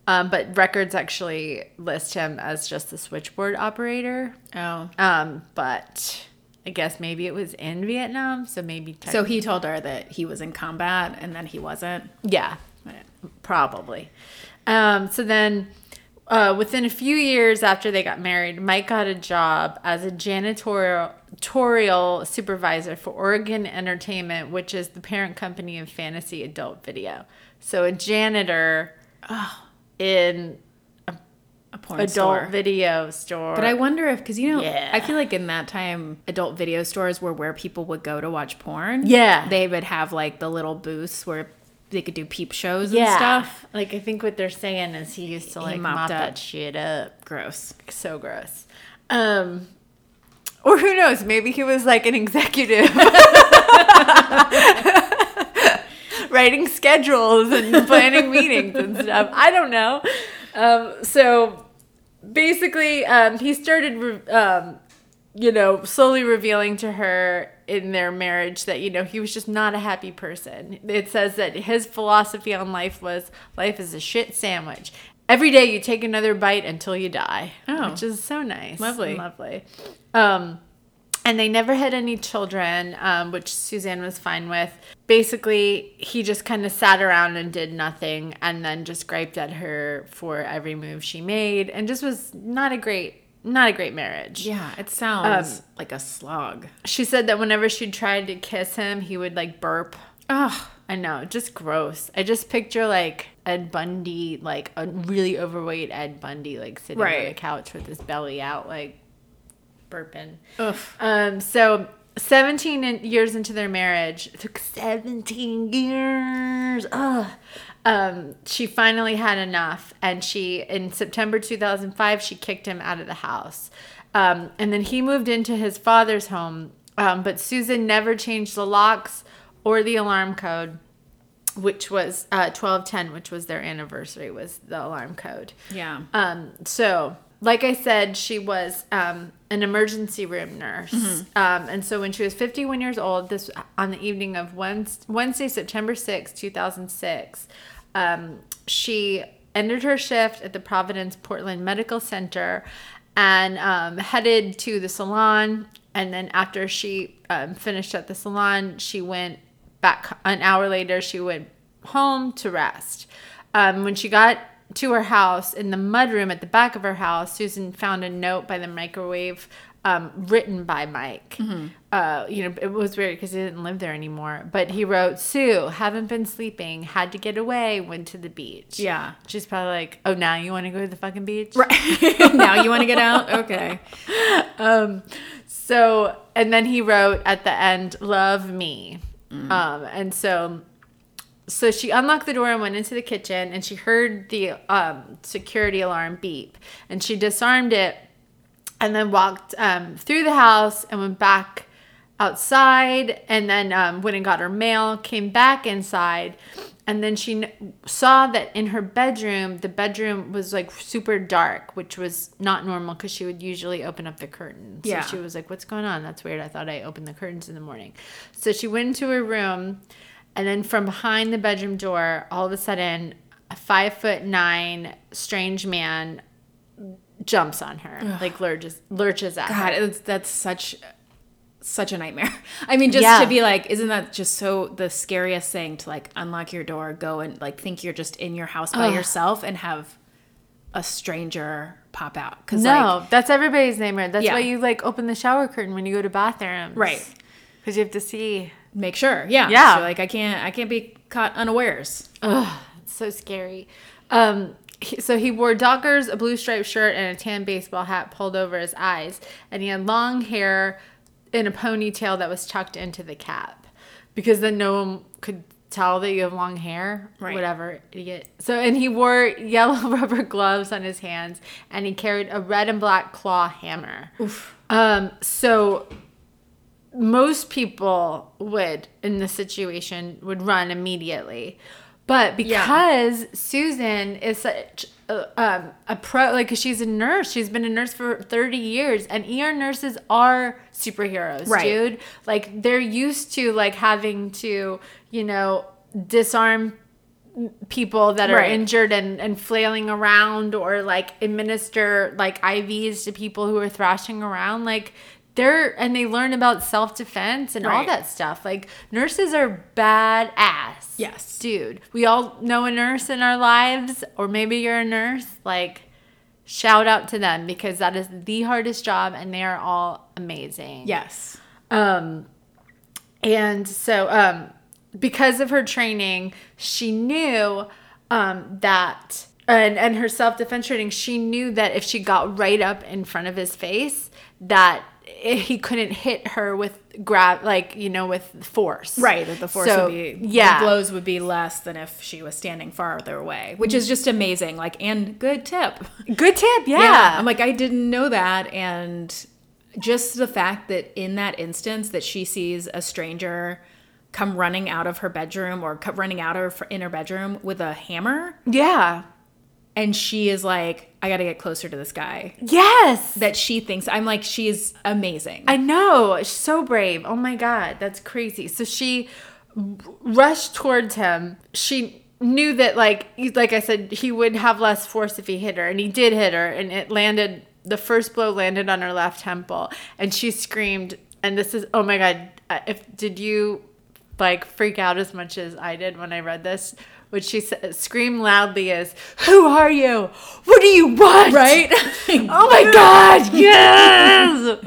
[SPEAKER 2] um, but records actually list him as just a switchboard operator.
[SPEAKER 1] Oh.
[SPEAKER 2] Um, but I guess maybe it was in Vietnam, so maybe.
[SPEAKER 1] So he told her that he was in combat and then he wasn't.
[SPEAKER 2] yeah, probably. Um, so then, uh, within a few years after they got married, Mike got a job as a janitorial supervisor for Oregon Entertainment, which is the parent company of Fantasy Adult Video. So a janitor in
[SPEAKER 1] A porn
[SPEAKER 2] adult
[SPEAKER 1] store.
[SPEAKER 2] video store.
[SPEAKER 1] But I wonder if, because you know,
[SPEAKER 2] Yeah.
[SPEAKER 1] I feel like in that time, adult video stores were where people would go to watch porn.
[SPEAKER 2] Yeah.
[SPEAKER 1] They would have like the little booths where they could do peep shows
[SPEAKER 2] yeah.
[SPEAKER 1] and stuff.
[SPEAKER 2] Like I think what they're saying is he used to like
[SPEAKER 1] mopped
[SPEAKER 2] mop
[SPEAKER 1] up.
[SPEAKER 2] that shit up.
[SPEAKER 1] Gross.
[SPEAKER 2] So gross. Um or who knows, maybe he was like an executive. Writing schedules and planning meetings and stuff. I don't know. Um, so basically, um, he started, re- um, you know, slowly revealing to her in their marriage that, you know, he was just not a happy person. It says that his philosophy on life was life is a shit sandwich. Every day you take another bite until you die.
[SPEAKER 1] Oh.
[SPEAKER 2] Which is so nice.
[SPEAKER 1] Lovely.
[SPEAKER 2] Lovely. Um, and they never had any children, um, which Suzanne was fine with. Basically, he just kind of sat around and did nothing and then just griped at her for every move she made and just was not a great not a great marriage.
[SPEAKER 1] Yeah, it sounds
[SPEAKER 2] Um,
[SPEAKER 1] like a slog.
[SPEAKER 2] She said that whenever she tried to kiss him, he would like burp.
[SPEAKER 1] Oh,
[SPEAKER 2] I know, just gross. I just picture like Ed Bundy, like a really overweight Ed Bundy, like sitting on the couch with his belly out, like burping.
[SPEAKER 1] ugh.
[SPEAKER 2] Um, so 17 in- years into their marriage, it took 17 years. Ugh. Um, she finally had enough, and she in September 2005 she kicked him out of the house. Um, and then he moved into his father's home, um, but Susan never changed the locks or the alarm code, which was uh, 1210, which was their anniversary, was the alarm code.
[SPEAKER 1] Yeah.
[SPEAKER 2] Um, so, like I said, she was um, an emergency room nurse. Um, and so when she was 51 years old, this on the evening of Wednesday, Wednesday September 6, 2006, um, she ended her shift at the Providence Portland Medical Center and um, headed to the salon. And then after she um, finished at the salon, she went back an hour later. She went home to rest. Um, when she got to her house in the mudroom at the back of her house, Susan found a note by the microwave um, written by Mike. Uh, you know, it was weird because he didn't live there anymore. But he wrote, Sue, haven't been sleeping, had to get away, went to the beach.
[SPEAKER 1] Yeah.
[SPEAKER 2] She's probably like, oh, now you want to go to the fucking beach?
[SPEAKER 1] Right. now you want to get out? Okay.
[SPEAKER 2] Um, so, and then he wrote at the end, "Love me," um, and so, so she unlocked the door and went into the kitchen, and she heard the um, security alarm beep, and she disarmed it, and then walked um, through the house and went back outside, and then um, went and got her mail, came back inside. And then she kn- saw that in her bedroom, the bedroom was like super dark, which was not normal because she would usually open up the curtains.
[SPEAKER 1] Yeah.
[SPEAKER 2] So she was like, What's going on? That's weird. I thought I opened the curtains in the morning. So she went into her room, and then from behind the bedroom door, all of a sudden, a five foot nine strange man jumps on her, like lurches, lurches at
[SPEAKER 1] God,
[SPEAKER 2] her.
[SPEAKER 1] it's, that's such such a nightmare. I mean, just
[SPEAKER 2] Yeah.
[SPEAKER 1] to be like, isn't that just so the scariest thing to like unlock your door, go and like think you're just in your house by
[SPEAKER 2] Ugh.
[SPEAKER 1] yourself and have a stranger pop out? Because
[SPEAKER 2] No, that's everybody's nightmare. That's
[SPEAKER 1] Yeah.
[SPEAKER 2] why you like open the shower curtain when you go to bathrooms,
[SPEAKER 1] Right.
[SPEAKER 2] Because you have to see.
[SPEAKER 1] Make sure, yeah,
[SPEAKER 2] Yeah.
[SPEAKER 1] So, like I can't, I can't be caught unawares.
[SPEAKER 2] Ugh, It's so scary. Um, so he wore Dockers, a blue striped shirt, and a tan baseball hat pulled over his eyes, and he had long hair in a ponytail that was tucked into the cap, because then no one could tell that you have long hair.
[SPEAKER 1] Right.
[SPEAKER 2] Whatever, idiot. So and he wore yellow rubber gloves on his hands, and he carried a red and black claw hammer. Oof. Um. So most people would in this situation would run immediately but because susan is such a, um, a pro like she's a nurse she's been a nurse for 30 years and er nurses are superheroes
[SPEAKER 1] Right.
[SPEAKER 2] dude like they're used to like having to you know disarm people that are
[SPEAKER 1] Right.
[SPEAKER 2] injured and, and flailing around or like administer like IVs to people who are thrashing around. Like they're and they learn about self defense and all that stuff. Like nurses are badass.
[SPEAKER 1] Yes.
[SPEAKER 2] Dude. We all know a nurse in our lives, or maybe you're a nurse. Like shout out to them because that is the hardest job and they are all amazing.
[SPEAKER 1] Yes.
[SPEAKER 2] Um, and so, um, because of her training, she knew um, that, and, and her self defense training, she knew that if she got right up in front of his face, that he couldn't hit her with grab, like, you know, with force.
[SPEAKER 1] Right, that the force
[SPEAKER 2] So,
[SPEAKER 1] would be
[SPEAKER 2] yeah.
[SPEAKER 1] the blows would be less than if she was standing farther away, which is just amazing. Like and good tip.
[SPEAKER 2] Good tip. Yeah. yeah.
[SPEAKER 1] I'm like I didn't know that and just the fact that in that instance that she sees a stranger come running out of her bedroom or running out of her in her bedroom with a hammer
[SPEAKER 2] yeah.
[SPEAKER 1] and she is like I got to get closer to this guy
[SPEAKER 2] Yes.
[SPEAKER 1] that she thinks I'm like she's amazing.
[SPEAKER 2] I know. She's so brave. Oh my God. That's crazy. So she rushed towards him. She knew that, like, like I said, he would have less force if he hit her. And he did hit her. And it landed, the first blow landed on her left temple. And she screamed. And this is, oh my God. If, did you, like, freak out as much as I did when I read this? What she said, scream loudly is, Who are you? What do you want?
[SPEAKER 1] right?
[SPEAKER 2] Oh my god, yes!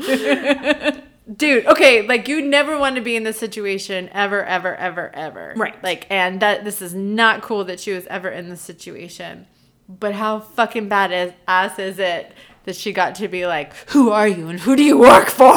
[SPEAKER 2] Dude, okay, like you never want to be in this situation ever, ever, ever, ever.
[SPEAKER 1] Right.
[SPEAKER 2] Like, and that this is not cool that she was ever in this situation. But how fucking bad is ass is it that she got to be like, Who are you and who do you work for?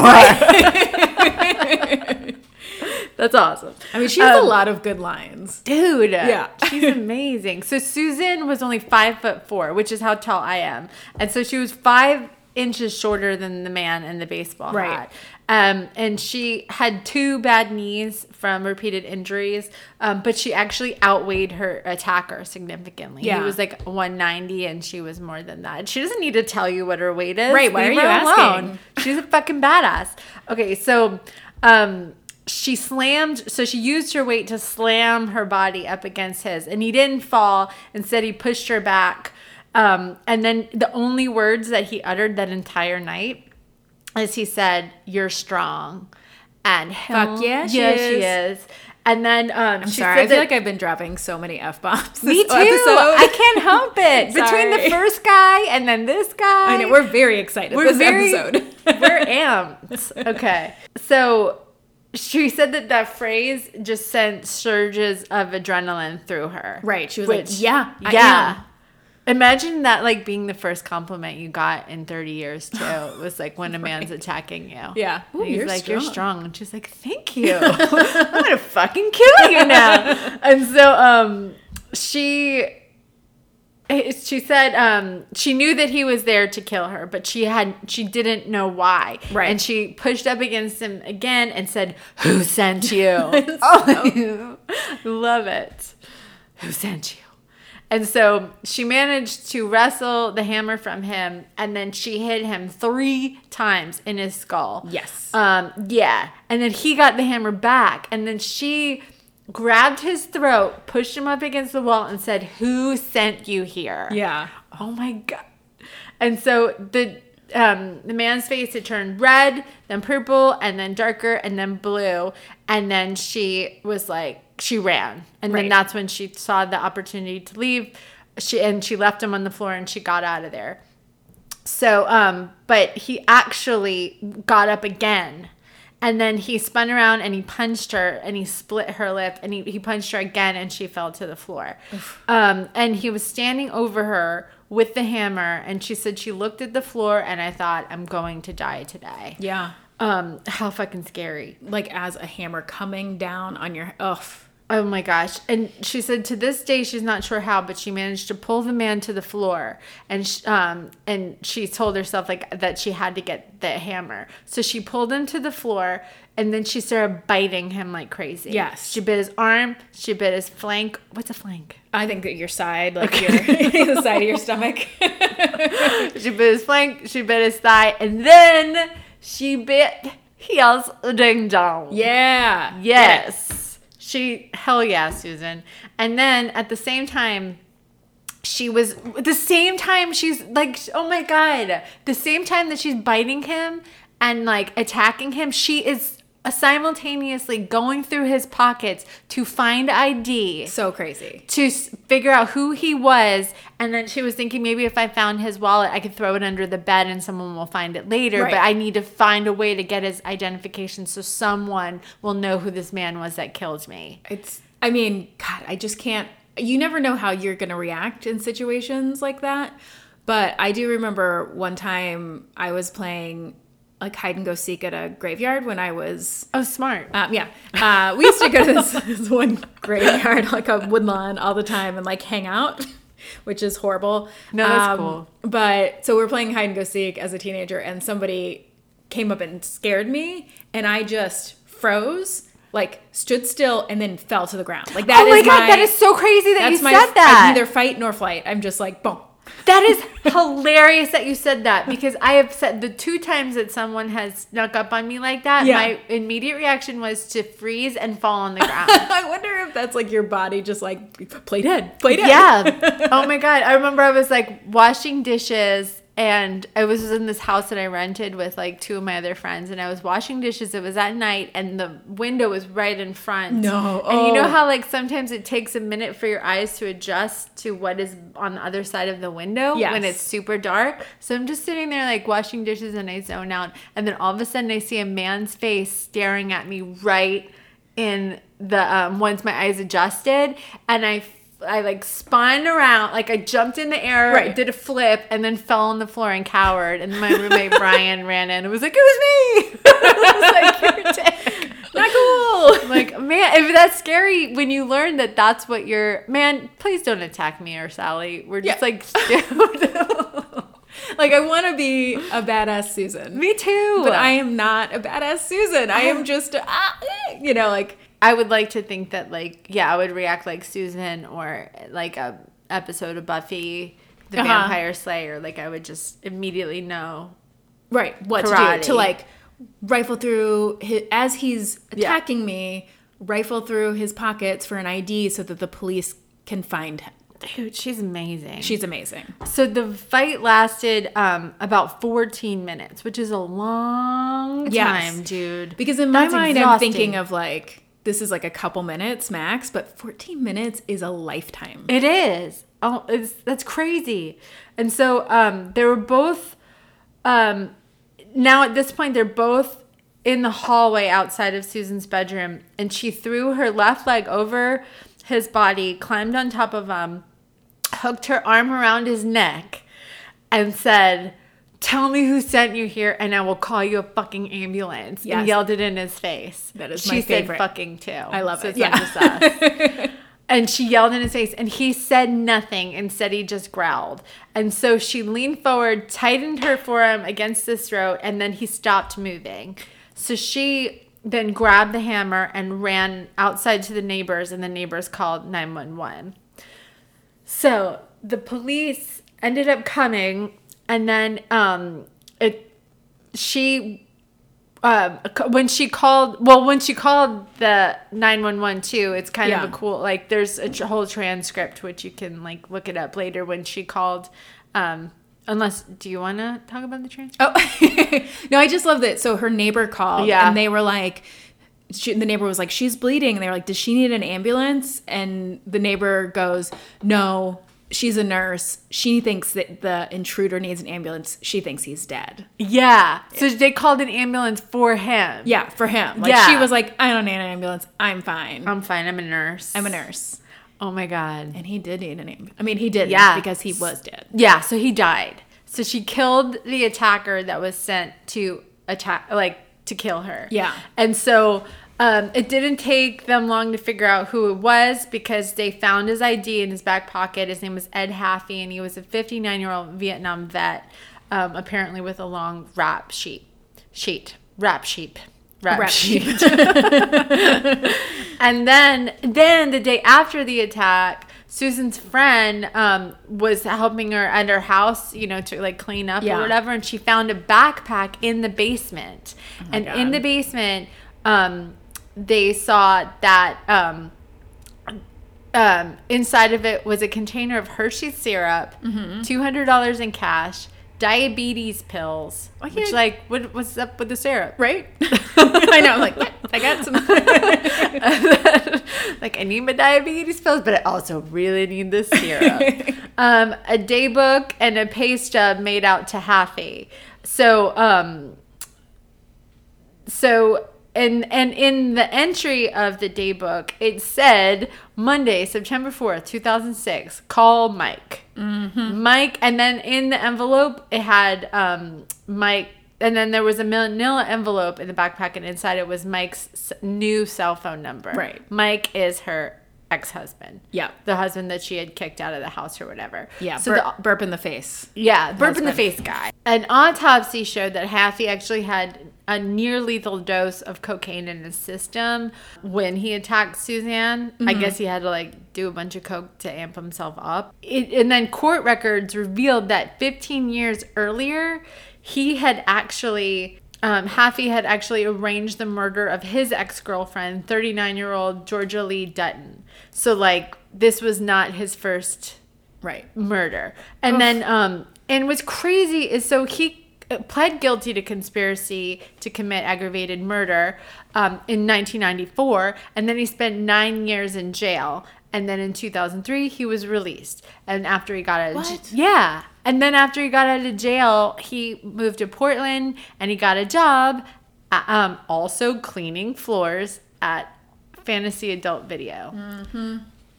[SPEAKER 2] That's awesome.
[SPEAKER 1] I mean she has
[SPEAKER 2] Um,
[SPEAKER 1] a lot of good lines.
[SPEAKER 2] Dude,
[SPEAKER 1] Yeah.
[SPEAKER 2] she's amazing. So Susan was only five foot four, which is how tall I am, and so she was five inches shorter than the man in the baseball
[SPEAKER 1] Right.
[SPEAKER 2] hat. Um, and she had two bad knees from repeated injuries, um, but she actually outweighed her attacker significantly.
[SPEAKER 1] Yeah.
[SPEAKER 2] He was like 190, and she was more than that. She doesn't need to tell you what her weight is.
[SPEAKER 1] Right, why
[SPEAKER 2] Leave
[SPEAKER 1] are you asking?
[SPEAKER 2] alone. She's a fucking badass. Okay, so um she slammed so she used her weight to slam her body up against his and he didn't fall. Instead he pushed her back. Um and then the only words that he uttered that entire night is he said, You're strong. And
[SPEAKER 1] Fuck yeah, she
[SPEAKER 2] yes,
[SPEAKER 1] is.
[SPEAKER 2] she is. And then um
[SPEAKER 1] I'm
[SPEAKER 2] she
[SPEAKER 1] sorry. I feel like I've been dropping so many f bombs.
[SPEAKER 2] me too. I can't help it. Between the first guy and then this guy.
[SPEAKER 1] I know we're very excited.
[SPEAKER 2] We're
[SPEAKER 1] this
[SPEAKER 2] very
[SPEAKER 1] episode.
[SPEAKER 2] we're amped. Okay. So she said that that phrase just sent surges of adrenaline through her.
[SPEAKER 1] right. She was
[SPEAKER 2] Which-
[SPEAKER 1] like, "Yeah, I
[SPEAKER 2] yeah.
[SPEAKER 1] am."
[SPEAKER 2] Imagine that like being the first compliment you got in 30 years too. It was like when a man's attacking you.
[SPEAKER 1] Yeah. Ooh,
[SPEAKER 2] he's
[SPEAKER 1] you're
[SPEAKER 2] like, you're
[SPEAKER 1] strong."
[SPEAKER 2] strong. And she's like, thank you. I'm gonna fucking kill you now. and so um she she said um she knew that he was there to kill her, but she had she didn't know why.
[SPEAKER 1] Right.
[SPEAKER 2] And she pushed up against him again and said, Who sent you? oh love it. Who sent you? And so she managed to wrestle the hammer from him, and then she hit him three times in his skull.
[SPEAKER 1] Yes.
[SPEAKER 2] Um, yeah. And then he got the hammer back, and then she grabbed his throat, pushed him up against the wall, and said, Who sent you here?
[SPEAKER 1] Yeah.
[SPEAKER 2] Oh my god. And so the um the man's face had turned red, then purple, and then darker, and then blue. And then she was like she ran. And then that's when she saw the opportunity to leave. She and she left him on the floor and she got out of there. So um but he actually got up again And then he spun around and he punched her and he split her lip and he, he punched her again and she fell to the floor. Um, and he was standing over her with the hammer and she said she looked at the floor and I thought, I'm going to die today.
[SPEAKER 1] Yeah.
[SPEAKER 2] Um, how fucking scary.
[SPEAKER 1] Like as a hammer coming down on your ugh.
[SPEAKER 2] Oh my gosh. And she said to this day she's not sure how, but she managed to pull the man to the floor and sh- um and she told herself like that she had to get the hammer. So she pulled him to the floor and then she started biting him like crazy.
[SPEAKER 1] Yes.
[SPEAKER 2] She bit his arm, she bit his flank. What's a flank?
[SPEAKER 1] I think that your side, like your the side of your stomach.
[SPEAKER 2] She bit his flank, she bit his thigh, and then she bit his ding dong.
[SPEAKER 1] yeah.
[SPEAKER 2] Yes. She hell yeah, Susan. And then at the same time she was the same time she's like oh my god, the same time that she's biting him and like attacking him, she is simultaneously going through his pockets to find ID
[SPEAKER 1] So crazy.
[SPEAKER 2] to s- figure out who he was and then she was thinking maybe if i found his wallet i could throw it under the bed and someone will find it later
[SPEAKER 1] Right.
[SPEAKER 2] but i need to find a way to get his identification so someone will know who this man was that killed me
[SPEAKER 1] It's I mean, God, I just can't you never know how you're gonna react in situations like that. But I do remember one time I was playing like hide and go seek at a graveyard when I was
[SPEAKER 2] oh smart
[SPEAKER 1] um, yeah, uh, we used to go to this, this one graveyard, like a woodlawn, all the time, and like hang out, which is horrible.
[SPEAKER 2] No, that's
[SPEAKER 1] Um,
[SPEAKER 2] cool.
[SPEAKER 1] But so we're playing hide and go seek as a teenager, and somebody came up and scared me, and I just froze, like stood still, and then fell to the ground. Like that
[SPEAKER 2] oh my
[SPEAKER 1] is
[SPEAKER 2] god that is so crazy that you
[SPEAKER 1] my
[SPEAKER 2] said that
[SPEAKER 1] I'm neither fight nor flight. I'm just like boom.
[SPEAKER 2] That is hilarious that you said that because I have said the two times that someone has snuck up on me like that,
[SPEAKER 1] Yeah.
[SPEAKER 2] my immediate reaction was to freeze and fall on the ground.
[SPEAKER 1] I wonder if that's like your body just like play dead, play dead.
[SPEAKER 2] yeah. Oh my god. I remember I was like washing dishes and I was in this house that I rented with like two of my other friends and I was washing dishes. It was at night and the window was right in front.
[SPEAKER 1] No.
[SPEAKER 2] And you know
[SPEAKER 1] Oh.
[SPEAKER 2] how like sometimes it takes a minute for your eyes to adjust to what is on the other side of the window
[SPEAKER 1] Yes.
[SPEAKER 2] when it's super dark. So I'm just sitting there like washing dishes and I zone out and then all of a sudden I see a man's face staring at me right in the um once my eyes adjusted and I I like spun around, like I jumped in the air,
[SPEAKER 1] Right.
[SPEAKER 2] did a flip, and then fell on the floor and cowered. And my roommate Brian ran in and was like, "It was me." I was like, "You're dead."
[SPEAKER 1] Not cool.
[SPEAKER 2] I'm like, man, if that's scary when you learn that that's what you're. Man, please don't attack me or Sally. We're just
[SPEAKER 1] Yeah.
[SPEAKER 2] like,
[SPEAKER 1] Like I want to be a badass Susan.
[SPEAKER 2] me too.
[SPEAKER 1] But I am not a badass Susan. I am just, ah, eh, you know, like
[SPEAKER 2] I would like to think that like yeah, I would react like Susan or like a episode of Buffy the
[SPEAKER 1] Uh-huh.
[SPEAKER 2] Vampire Slayer. Like I would just immediately know.
[SPEAKER 1] right what to do to like rifle through his, as he's
[SPEAKER 2] Yeah.
[SPEAKER 1] attacking me, rifle through his pockets for an ID so that the police can find him.
[SPEAKER 2] Dude, she's amazing.
[SPEAKER 1] She's amazing.
[SPEAKER 2] so the fight lasted um about 14 minutes, which is a long
[SPEAKER 1] Yes.
[SPEAKER 2] time, dude.
[SPEAKER 1] Because in my
[SPEAKER 2] That's
[SPEAKER 1] mind, I'm thinking of like this is like a couple minutes max, but 14 minutes is a lifetime.
[SPEAKER 2] It is. Oh, it's that's crazy. And so um they were both um now at this point they're both in the hallway outside of Susan's bedroom and she threw her left leg over his body, climbed on top of him, hooked her arm around his neck and said Tell me who sent you here, and I will call you a fucking ambulance.
[SPEAKER 1] Yes.
[SPEAKER 2] And yelled it in his face.
[SPEAKER 1] That is
[SPEAKER 2] she
[SPEAKER 1] my
[SPEAKER 2] said
[SPEAKER 1] favorite.
[SPEAKER 2] fucking too. I
[SPEAKER 1] love it.
[SPEAKER 2] It's
[SPEAKER 1] Yeah.
[SPEAKER 2] not just us. And she yelled in his face, and he said nothing. Instead, he just growled. And so she leaned forward, tightened her forearm against his throat, and then he stopped moving. So she then grabbed the hammer and ran outside to the neighbors, and the neighbors called 911. So the police ended up coming, and then um, it she um when she called well when she called the 911 too it's kind of a cool like there's a whole transcript which you can like look it up later when she called um unless do you want to talk about the transcript
[SPEAKER 1] Oh no, I just love that. So her neighbor called,
[SPEAKER 2] Yeah.
[SPEAKER 1] and they were like, she, the neighbor was like, "She's bleeding," and they were like, "Does she need an ambulance?" And the neighbor goes, "No, she's a nurse. She thinks that the intruder needs an ambulance. She thinks he's dead.
[SPEAKER 2] Yeah. So they called an ambulance for him.
[SPEAKER 1] Yeah, for him. Like
[SPEAKER 2] Yeah.
[SPEAKER 1] she was like, I don't need an ambulance. I'm fine.
[SPEAKER 2] I'm fine. I'm a nurse.
[SPEAKER 1] I'm a nurse.
[SPEAKER 2] Oh my god.
[SPEAKER 1] And he did need an ambulance. I mean, he did
[SPEAKER 2] Yeah.
[SPEAKER 1] because he was dead.
[SPEAKER 2] Yeah, so he died. So she killed the attacker that was sent to attack, like to kill her.
[SPEAKER 1] Yeah.
[SPEAKER 2] And so um, it didn't take them long to figure out who it was because they found his ID in his back pocket. His name was Ed Haffey, and he was a 59 year old Vietnam vet, um, apparently with a long rap sheet. Sheet. Rap sheet. Rap,
[SPEAKER 1] Rap
[SPEAKER 2] sheet. and then then the day after the attack susan's friend um, was helping her at her house you know to like clean up
[SPEAKER 1] Yeah.
[SPEAKER 2] or whatever and she found a backpack in the basement and in the basement um, they saw that um, um, inside of it was a container of Hershey's syrup,
[SPEAKER 1] Mm-hmm.
[SPEAKER 2] $200 in cash, diabetes pills.
[SPEAKER 1] Okay.
[SPEAKER 2] Which, like, what, what's up with the syrup?
[SPEAKER 1] Right? I know. I'm like, what? I got some.
[SPEAKER 2] like I need my diabetes pills, but I also really need this syrup. um, a day book and a pay stub made out to Haffey. So, um, so and and in the entry of the day book, it said Monday, September fourth, two thousand six. Call Mike. Mike, and then in the envelope it had um, Mike. And then there was a manila envelope in the backpack, and inside it was Mike's new cell phone number.
[SPEAKER 1] Right.
[SPEAKER 2] Mike is her ex-husband.
[SPEAKER 1] Yeah.
[SPEAKER 2] The husband that she had kicked out of the house or whatever.
[SPEAKER 1] Yeah,
[SPEAKER 2] So
[SPEAKER 1] bur-
[SPEAKER 2] the,
[SPEAKER 1] burp in the face.
[SPEAKER 2] yeah, burp in the face guy. An autopsy showed that Haffey actually had a near lethal dose of cocaine in his system when he attacked Suzanne. I
[SPEAKER 1] Mm-hmm.
[SPEAKER 2] guess he had to like do a bunch of coke to amp himself up. It, and then court records revealed that 15 years earlier, he had actually. Um, Haffey had actually arranged the murder of his ex girlfriend, 39 year old Georgia Lee Dutton. So, like, this was not his first
[SPEAKER 1] Right.
[SPEAKER 2] murder. And then um and what's crazy is so he uh, pled guilty to conspiracy to commit aggravated murder um, in 1994 and then he spent 9 years in jail and then in 2003 he was released and after he got out of
[SPEAKER 1] What?
[SPEAKER 2] yeah and then after he got out of jail he moved to Portland and he got a job um, also cleaning floors at Fantasy Adult Video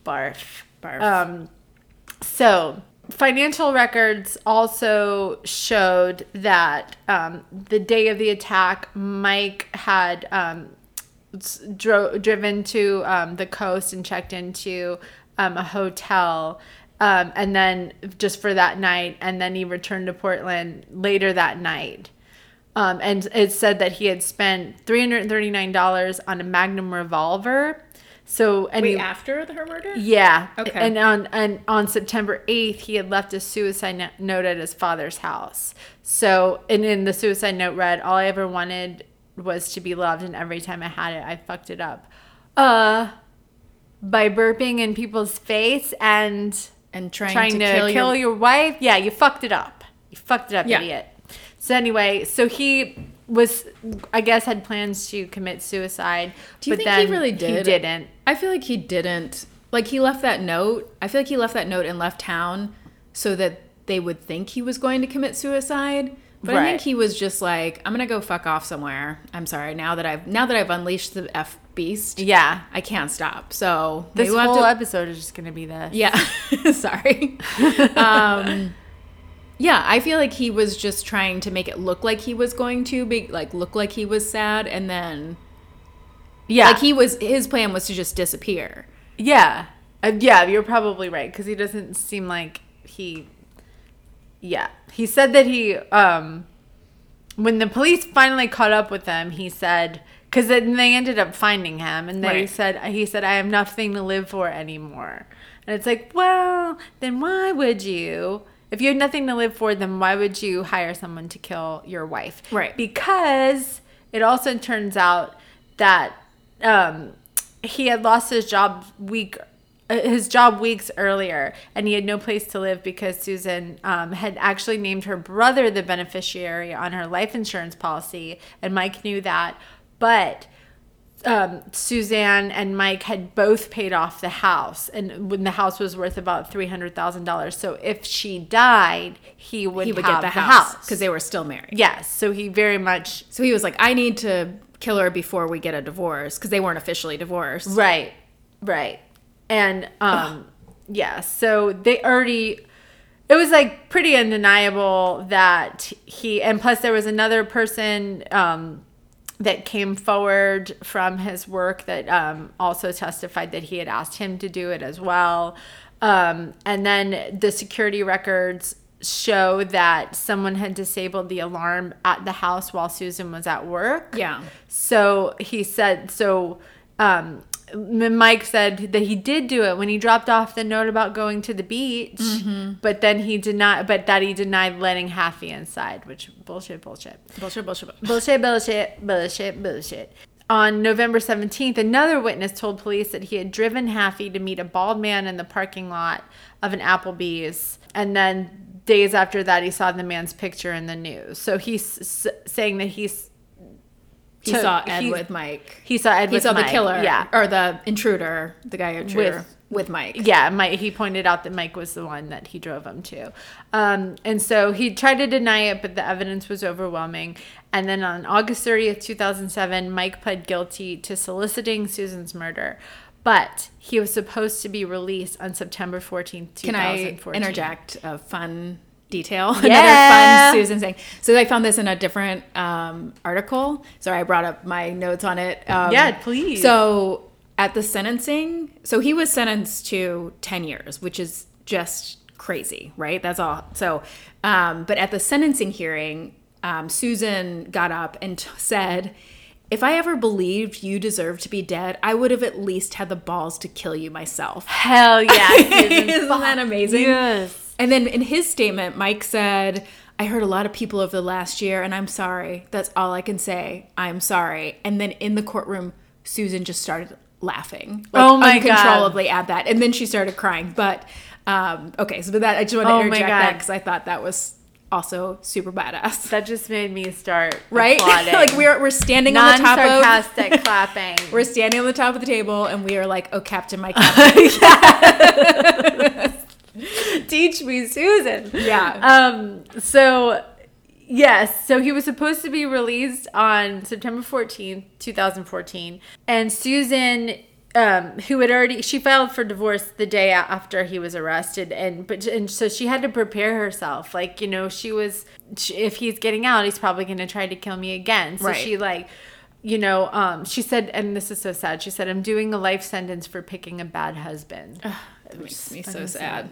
[SPEAKER 2] barf
[SPEAKER 1] Barf.
[SPEAKER 2] um, so, financial records also showed that um, the day of the attack, Mike had um, dro- driven to um, the coast and checked into um, a hotel. Um, and then just for that night, and then he returned to Portland later that night. Um, and it said that he had spent three hundred and thirty nine dollars on a Magnum revolver. So and
[SPEAKER 1] Wait,
[SPEAKER 2] he,
[SPEAKER 1] after the her murder?
[SPEAKER 2] yeah.
[SPEAKER 1] Okay.
[SPEAKER 2] And on and on September 8th, he had left a suicide note at his father's house. So, and in the suicide note read, "All I ever wanted was to be loved, and every time I had it, I fucked it up." Uh, by burping in people's face and
[SPEAKER 1] And trying,
[SPEAKER 2] trying,
[SPEAKER 1] to,
[SPEAKER 2] to,
[SPEAKER 1] kill,
[SPEAKER 2] kill,
[SPEAKER 1] your.
[SPEAKER 2] your wife. Yeah, you fucked it up. You fucked it up,
[SPEAKER 1] Yeah.
[SPEAKER 2] idiot. So anyway, so he was, I guess, had plans to commit suicide.
[SPEAKER 1] Do you think he really did?
[SPEAKER 2] He didn't.
[SPEAKER 1] I feel like he didn't. Like he left that note. I feel like he left that note and left town so that they would think he was going to commit suicide. But I think he was just like, I'm gonna go fuck off somewhere. I'm sorry. Now that I've now that I've unleashed the f beast,
[SPEAKER 2] Yeah.
[SPEAKER 1] I can't stop. So
[SPEAKER 2] This
[SPEAKER 1] we'll
[SPEAKER 2] whole
[SPEAKER 1] to-
[SPEAKER 2] episode is just gonna be this.
[SPEAKER 1] Yeah. Sorry. um, yeah, I feel like he was just trying to make it look like he was going to be like look like he was sad and then
[SPEAKER 2] yeah,
[SPEAKER 1] like he was his plan was to just disappear.
[SPEAKER 2] yeah, uh, yeah. You're probably right because he doesn't seem like he. Yeah, he said that he um, when the police finally caught up with them, he said because then they ended up finding him, and they
[SPEAKER 1] Right.
[SPEAKER 2] said he said I have nothing to live for anymore, and it's like, well, then why would you? If you had nothing to live for, then why would you hire someone to kill your wife?
[SPEAKER 1] Right.
[SPEAKER 2] Because it also turns out that um, he had lost his job week uh, his job weeks earlier and he had no place to live because susan um, had actually named her brother the beneficiary on her life insurance policy and mike knew that but um, Suzanne and Mike had both paid off the house, and when the house was worth about three hundred thousand dollars. So if she died, he would
[SPEAKER 1] he would
[SPEAKER 2] have
[SPEAKER 1] get the,
[SPEAKER 2] the
[SPEAKER 1] house
[SPEAKER 2] house
[SPEAKER 1] because they were still married.
[SPEAKER 2] yes. So he very much
[SPEAKER 1] So he was like, I need to kill her before we get a divorce because they weren't officially divorced.
[SPEAKER 2] Right, right. And um yeah, so they already it was like pretty undeniable that he and plus there was another person um that came forward from his work that um, also testified that he had asked him to do it as well. Um, and then the security records show that someone had disabled the alarm at the house while Susan was at work.
[SPEAKER 1] Yeah.
[SPEAKER 2] So he said, so um, Mike said that he did do it when he dropped off the note about going to the beach,
[SPEAKER 1] Mm-hmm.
[SPEAKER 2] but then he denied, but that he denied letting Haffey inside, which bullshit, bullshit.
[SPEAKER 1] Bullshit, bullshit. bullshit.
[SPEAKER 2] Bullshit, bullshit, bullshit. On November 17th, another witness told police that he had driven Haffey to meet a bald man in the parking lot of an Applebee's. And then days after that, he saw the man's picture in the news. So he's s- saying that he's.
[SPEAKER 1] He saw Ed
[SPEAKER 2] he-
[SPEAKER 1] with Mike.
[SPEAKER 2] He saw Ed
[SPEAKER 1] He saw the killer,
[SPEAKER 2] Yeah.
[SPEAKER 1] or the intruder, the guy intruder
[SPEAKER 2] With-
[SPEAKER 1] with, Mike.
[SPEAKER 2] Yeah, Mike, he pointed out that Mike was the one that he drove him to. Um, and so he tried to deny it, but the evidence was overwhelming. And then on August 30th, 2007, Mike pled guilty to soliciting Susan's murder. But he was supposed to be released on September 14th,
[SPEAKER 1] Can I interject a fun detail?
[SPEAKER 2] Yeah.
[SPEAKER 1] Another fun Susan thing. So I found this in a different um, article. Sorry, I brought up my notes on it. Um,
[SPEAKER 2] Yeah, please.
[SPEAKER 1] So at the sentencing, so he was sentenced to 10 years, which is just crazy, right? That's all. So, um, but at the sentencing hearing, um, Susan got up and t- said, if I ever believed you deserved to be dead, I would have at least had the balls to kill you myself.
[SPEAKER 2] Hell yeah. Susan.
[SPEAKER 1] Isn't that amazing?
[SPEAKER 2] Yes.
[SPEAKER 1] And then in his statement, Mike said, I heard a lot of people over the last year, and I'm sorry. That's all I can say. I'm sorry. And then in the courtroom, Susan just started laughing. Like,
[SPEAKER 2] Oh my God.
[SPEAKER 1] uncontrollably at that. And then she started crying. But um, okay, so that I just want to
[SPEAKER 2] Oh
[SPEAKER 1] interject that because I thought that was also super badass.
[SPEAKER 2] That just made me start
[SPEAKER 1] Right? like we're we're standing on the top of
[SPEAKER 2] non-sarcastic clapping.
[SPEAKER 1] we're standing on the top of the table and we are like, oh Captain, my Captain.
[SPEAKER 2] Teach me, Susan.
[SPEAKER 1] Yeah.
[SPEAKER 2] Um. So, yes. So he was supposed to be released on September fourteenth, two thousand fourteen, and Susan. Um, who had already she filed for divorce the day after he was arrested and but and so she had to prepare herself like you know she was she, if he's getting out he's probably going to try to kill me again so
[SPEAKER 1] Right.
[SPEAKER 2] she like you know um she said and this is so sad she said i'm doing a life sentence for picking a bad husband
[SPEAKER 1] that makes me so sad.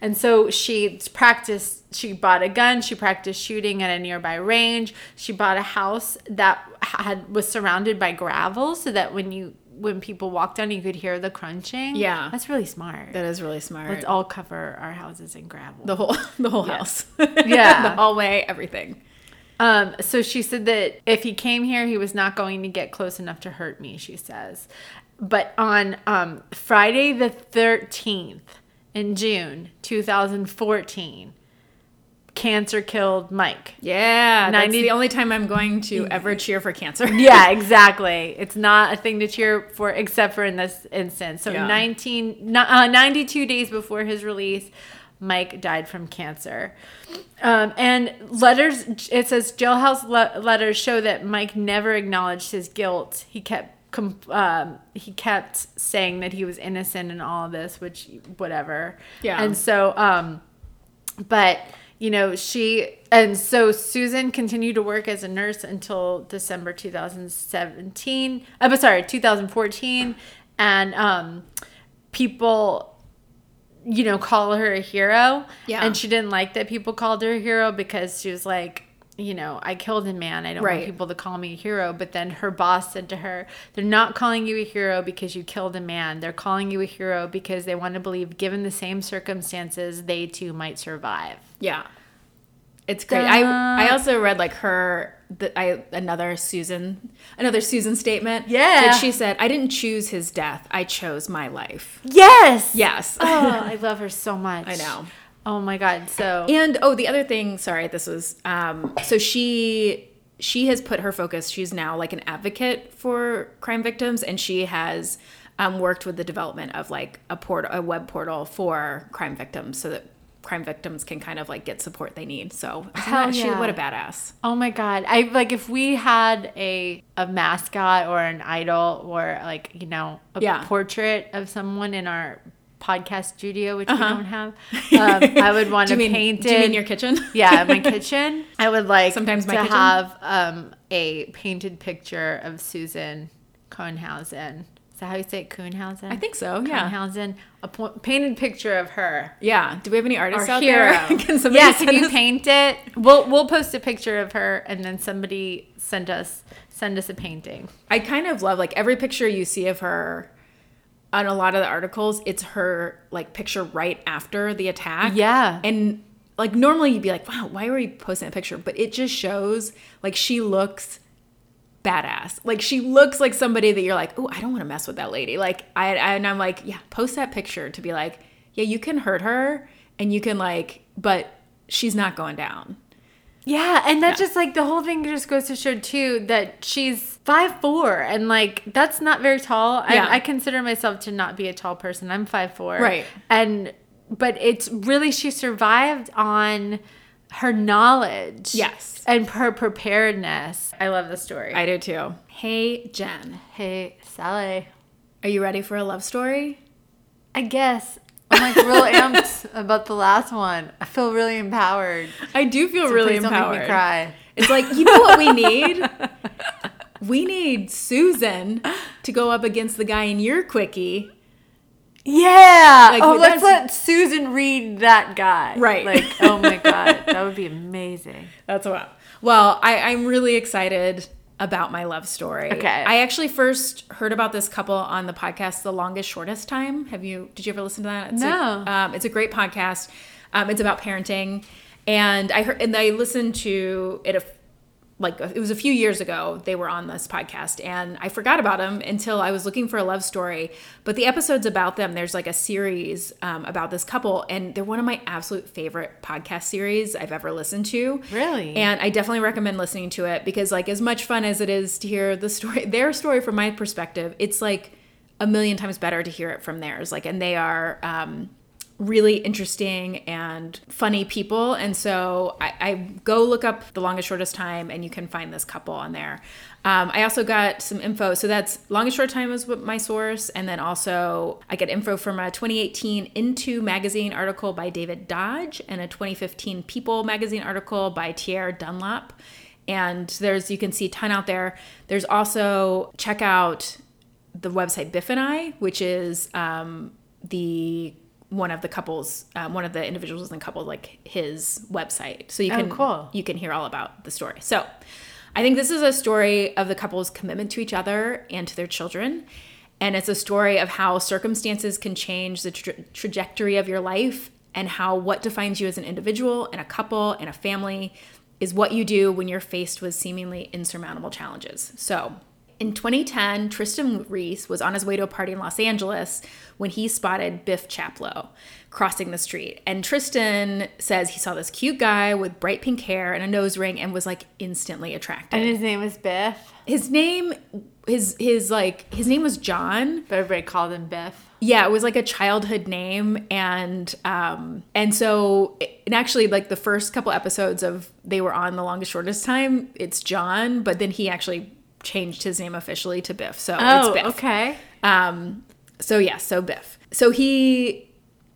[SPEAKER 2] And so she practiced, she bought a gun, she practiced shooting at a nearby range. She bought a house that had was surrounded by gravel so that when you when people walked down you could hear the crunching.
[SPEAKER 1] Yeah.
[SPEAKER 2] That's really smart.
[SPEAKER 1] That is really smart.
[SPEAKER 2] Let's all cover our houses in gravel.
[SPEAKER 1] the whole the whole house.
[SPEAKER 2] Yeah.
[SPEAKER 1] the hallway, everything.
[SPEAKER 2] Um, so she said that if he came here, he was not going to get close enough to hurt me, she says. But on um, Friday the 13th in June 2014, cancer killed Mike.
[SPEAKER 1] Yeah, that's the only time I'm going to ever cheer for cancer.
[SPEAKER 2] Yeah, exactly. It's not a thing to cheer for, except for in this instance. So,
[SPEAKER 1] Yeah.
[SPEAKER 2] 19, uh, 92 days before his release, Mike died from cancer. Um, and letters, it says jailhouse le- letters show that Mike never acknowledged his guilt. He kept. Um, he kept saying that he was innocent in all of this, which whatever.
[SPEAKER 1] Yeah.
[SPEAKER 2] And so, um, but you know she and so susan continued to work as a nurse until december 2017 i'm uh, sorry 2014 and um people you know call her a hero
[SPEAKER 1] Yeah.
[SPEAKER 2] and she didn't like that people called her a hero because she was like you know i killed a man i don't want people to call me a hero but then her boss said to her they're not calling you a hero because you killed a man they're calling you a hero because they want to believe given the same circumstances they too might survive
[SPEAKER 1] Yeah. It's great. I I also read like her that I another Susan another Susan statement.
[SPEAKER 2] Yeah.
[SPEAKER 1] That she said, I didn't choose his death. I chose my life.
[SPEAKER 2] yes
[SPEAKER 1] Yes.
[SPEAKER 2] oh i love her so much
[SPEAKER 1] I know.
[SPEAKER 2] Oh my god so
[SPEAKER 1] And oh, the other thing, sorry, this was um so she she has put her focus. She's now like an advocate for crime victims, and she has um, worked with the development of like a port, a web portal for crime victims, so that crime victims can kind of like get support they need. So
[SPEAKER 2] Hell
[SPEAKER 1] she,
[SPEAKER 2] yeah.
[SPEAKER 1] what a badass.
[SPEAKER 2] Oh my god. I like if we had a a mascot or an idol or like, you know, a
[SPEAKER 1] Yeah.
[SPEAKER 2] portrait of someone in our podcast studio, which we don't have. Um, I would want to
[SPEAKER 1] mean
[SPEAKER 2] paint
[SPEAKER 1] do you mean your kitchen?
[SPEAKER 2] yeah, my kitchen. I would like
[SPEAKER 1] Sometimes my
[SPEAKER 2] to
[SPEAKER 1] kitchen?
[SPEAKER 2] have um, a painted picture of Susan Cohnhausen. Is that how you say it? Kuhnhausen?
[SPEAKER 1] I think so. Yeah.
[SPEAKER 2] Cohnhausen. A po- painted picture of her.
[SPEAKER 1] Yeah. Do we have any artists
[SPEAKER 2] Our
[SPEAKER 1] out
[SPEAKER 2] hero.
[SPEAKER 1] there? can somebody
[SPEAKER 2] yeah, can you
[SPEAKER 1] us-
[SPEAKER 2] paint it? We'll we'll post a picture of her, and then somebody send us send us a painting.
[SPEAKER 1] I kind of love like every picture you see of her on a lot of the articles, it's her like picture right after the attack.
[SPEAKER 2] Yeah.
[SPEAKER 1] And like normally you'd be like, wow, why are we posting a picture? But it just shows like she looks badass. Like she looks like somebody that you're like, oh, I don't want to mess with that lady. Like I and I'm like, yeah, post that picture to be like, yeah, you can hurt her and you can like, but she's not going down.
[SPEAKER 2] Yeah, and that just like the whole thing just goes to show too that she's five four, and like that's not very tall.
[SPEAKER 1] Yeah.
[SPEAKER 2] I, I consider myself to not be a tall person. I'm five four,
[SPEAKER 1] Right.
[SPEAKER 2] And but it's really she survived on her knowledge,
[SPEAKER 1] Yes.
[SPEAKER 2] and her preparedness. I love the story.
[SPEAKER 1] I do too. Hey, Jen,
[SPEAKER 2] hey, Sally.
[SPEAKER 1] are you ready for a love story?
[SPEAKER 2] I guess I'm like real amped about the last one. I feel really empowered.
[SPEAKER 1] I do feel
[SPEAKER 2] So
[SPEAKER 1] really
[SPEAKER 2] please don't make me cry.
[SPEAKER 1] It's like, you know what we need? we need Susan to go up against the guy in your quickie.
[SPEAKER 2] Yeah.
[SPEAKER 1] Like,
[SPEAKER 2] oh, let's let Susan read that guy.
[SPEAKER 1] Right.
[SPEAKER 2] Like, oh my god, that would be amazing.
[SPEAKER 1] That's what. Well, I, I'm really excited about my love story.
[SPEAKER 2] Okay.
[SPEAKER 1] I actually first heard about this couple on the podcast, The Longest Shortest Time. Have you? Did you ever listen to that? It's
[SPEAKER 2] No.
[SPEAKER 1] A, um, it's a great podcast. Um, it's about parenting, and I heard and I listened to it. A, like it was a few years ago they were on this podcast and i forgot about them until i was looking for a love story. But the episodes about them. There's like a series um, about this couple and they're one of my absolute favorite podcast series i've ever listened to.
[SPEAKER 2] Really?
[SPEAKER 1] and i definitely recommend listening to it because like as much fun as it is to hear the story their story from my perspective it's like a million times better to hear it from theirs. Like and they are um, really interesting and funny people. And so I, I go look up the longest shortest time and you can find this couple on there. Um, I also got some info. So that's longest short time is my source. And then also I get info from a 2018 Into magazine article by David Dodge and a 2015 People magazine article by Thierry Dunlap. And there's, you can see a ton out there. There's also, check out the website Biff and I, which is um, the one of the couples, um, one of the individuals in the couple, like his website. So you
[SPEAKER 2] Oh,
[SPEAKER 1] can
[SPEAKER 2] cool.
[SPEAKER 1] you can hear all about the story. So I think this is a story of the couple's commitment to each other and to their children. And it's a story of how circumstances can change the tra- trajectory of your life and how what defines you as an individual and a couple and a family is what you do when you're faced with seemingly insurmountable challenges. So, in 2010, Tristan Reese was on his way to a party in Los Angeles when he spotted Biff Chaplow crossing the street. And Tristan says he saw this cute guy with bright pink hair and a nose ring and was like instantly attracted.
[SPEAKER 2] And his name was Biff,
[SPEAKER 1] his name his his like his name was John.
[SPEAKER 2] but everybody called him Biff.
[SPEAKER 1] Yeah, it was like a childhood name and um and so and actually like the first couple episodes of they were on the longest shortest time, it's John, but then he actually changed his name officially to Biff. So
[SPEAKER 2] Oh,
[SPEAKER 1] it's Biff.
[SPEAKER 2] okay.
[SPEAKER 1] Um, so yeah, so Biff. So he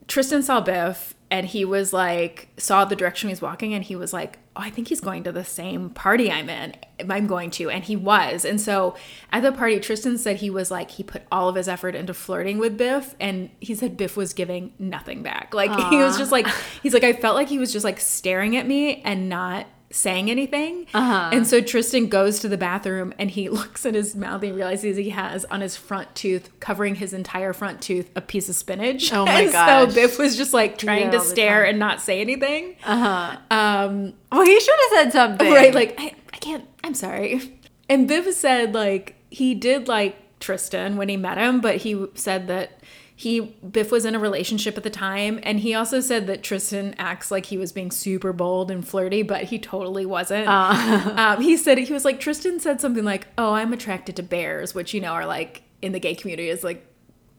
[SPEAKER 1] Tristan saw Biff and he was like saw the direction he was walking and he was like, Oh, I think he's going to the same party I'm in. I'm going to. And he was. And so at the party, Tristan said he was like he put all of his effort into flirting with Biff and he said Biff was giving nothing back. Like he was just like he's like, I felt like he was just like staring at me and not saying anything.
[SPEAKER 2] Uh-huh.
[SPEAKER 1] And so Tristan goes to the bathroom and he looks at his mouth and he realizes he has on his front tooth, covering his entire front tooth, a piece of spinach.
[SPEAKER 2] Oh my god!
[SPEAKER 1] So Biff was just like trying
[SPEAKER 2] Yeah,
[SPEAKER 1] to stare and not say anything.
[SPEAKER 2] Uh-huh.
[SPEAKER 1] Um,
[SPEAKER 2] Well, he should have said something.
[SPEAKER 1] right, like I, I can't. I'm sorry. And Biff said like he did like Tristan when he met him, but he said that he Biff was in a relationship at the time, and he also said that Tristan acts like he was being super bold and flirty, but he totally wasn't. um, he said he was like Tristan said something like, "Oh, I'm attracted to bears," which you know are like in the gay community is like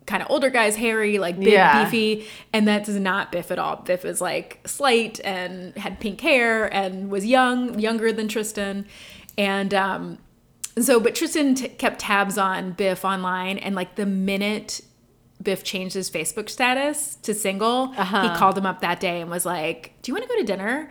[SPEAKER 1] kind of older guys, hairy, like big,
[SPEAKER 2] Yeah.
[SPEAKER 1] beefy, and that's not Biff at all. Biff is like slight and had pink hair and was young, younger than Tristan, and um, so but Tristan t- kept tabs on Biff online, and like the minute Biff changed his Facebook status to single, he uh-huh. called him up that day and was like, "Do you want to go to dinner?"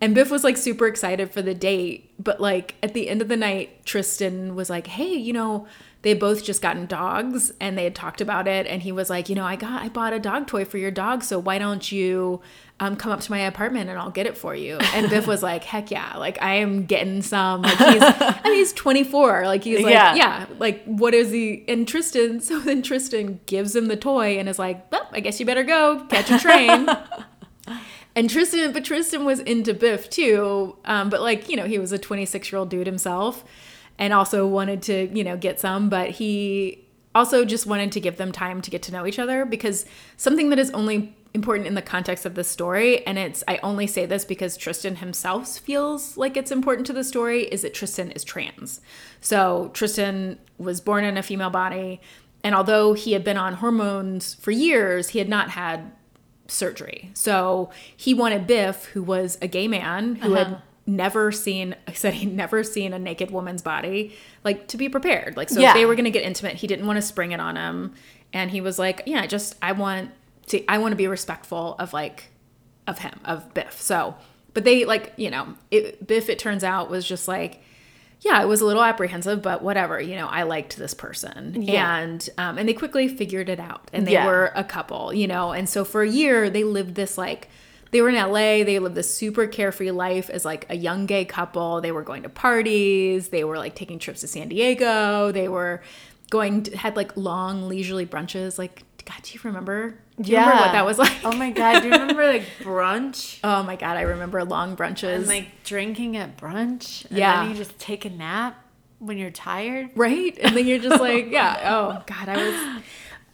[SPEAKER 1] And Biff was like super excited for the date, but like at the end of the night, Tristan was like, "Hey, you know." They both just gotten dogs and they had talked about it and he was like, "You know, I got I bought a dog toy for your dog, so why don't you um, come up to my apartment and I'll get it for you?" And Biff was like, "Heck yeah. Like I am getting some." Like he's I mean, he's 24. Like he's like,
[SPEAKER 2] Yeah.
[SPEAKER 1] "Yeah, like what is he and tristan so then tristan gives him the toy and is like well i guess you better go catch a train and tristan but tristan was into biff too um, but like you know he was a 26 year old dude himself and also wanted to you know get some but he also just wanted to give them time to get to know each other because something that is only important in the context of the story. And it's i only say this because tristan himself feels like it's important to the story is that tristan is trans. So tristan was born in a female body. And although he had been on hormones for years he had not had surgery. So he wanted biff who was a gay man who had uh-huh. never seen I said he'd never seen a naked woman's body like to be prepared. Like so
[SPEAKER 2] Yeah.
[SPEAKER 1] if they were going to get intimate he didn't want to spring it on him. And he was like yeah just i want to i want to be respectful of like of him of biff so but they like you know it, biff it turns out was just like yeah it was a little apprehensive but whatever you know i liked this person
[SPEAKER 2] Yeah.
[SPEAKER 1] and um, and they quickly figured it out and they
[SPEAKER 2] Yeah.
[SPEAKER 1] were a couple you know and so for a year they lived this like they were in LA. They lived this super carefree life as like a young gay couple. They were going to parties. They were like taking trips to San Diego. They were going to, had like long leisurely brunches. Like, God, do you remember? Do you remember what that was like?
[SPEAKER 2] Oh my god, do you remember like brunch?
[SPEAKER 1] Oh my God, I remember long brunches.
[SPEAKER 2] And like drinking at brunch? And
[SPEAKER 1] Yeah.
[SPEAKER 2] then you just take a nap when you're tired?
[SPEAKER 1] right? And then you're just like, yeah. Oh God, I was.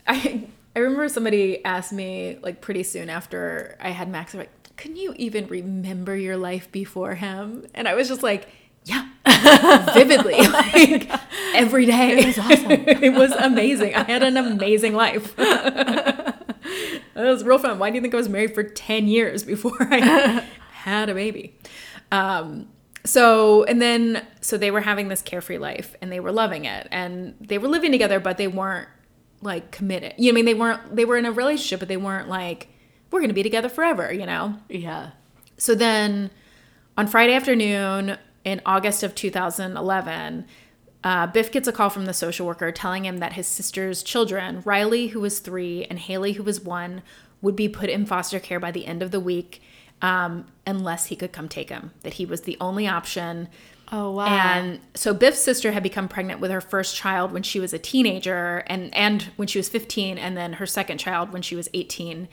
[SPEAKER 1] I I remember somebody asked me like pretty soon after I had Max. Like, "Can you even remember your life before him?" And I was just like, "Yeah, vividly, like every day. It was awesome. it was amazing. I had an amazing life. it was real fun. Why do you think I was married for ten years before I had a baby?" Um, so and then so they were having this carefree life and they were loving it and they were living together but they weren't like committed you know i mean they weren't they were in a relationship but they weren't like we're gonna be together forever you know
[SPEAKER 2] Yeah.
[SPEAKER 1] so then on friday afternoon in august of 2011 uh, biff gets a call from the social worker telling him that his sister's children riley who was three and haley who was one would be put in foster care by the end of the week um, unless he could come take him that he was the only option
[SPEAKER 2] Oh wow.
[SPEAKER 1] and so Biff's sister had become pregnant with her first child when she was a teenager and and when she was 15 and then her second child when she was 18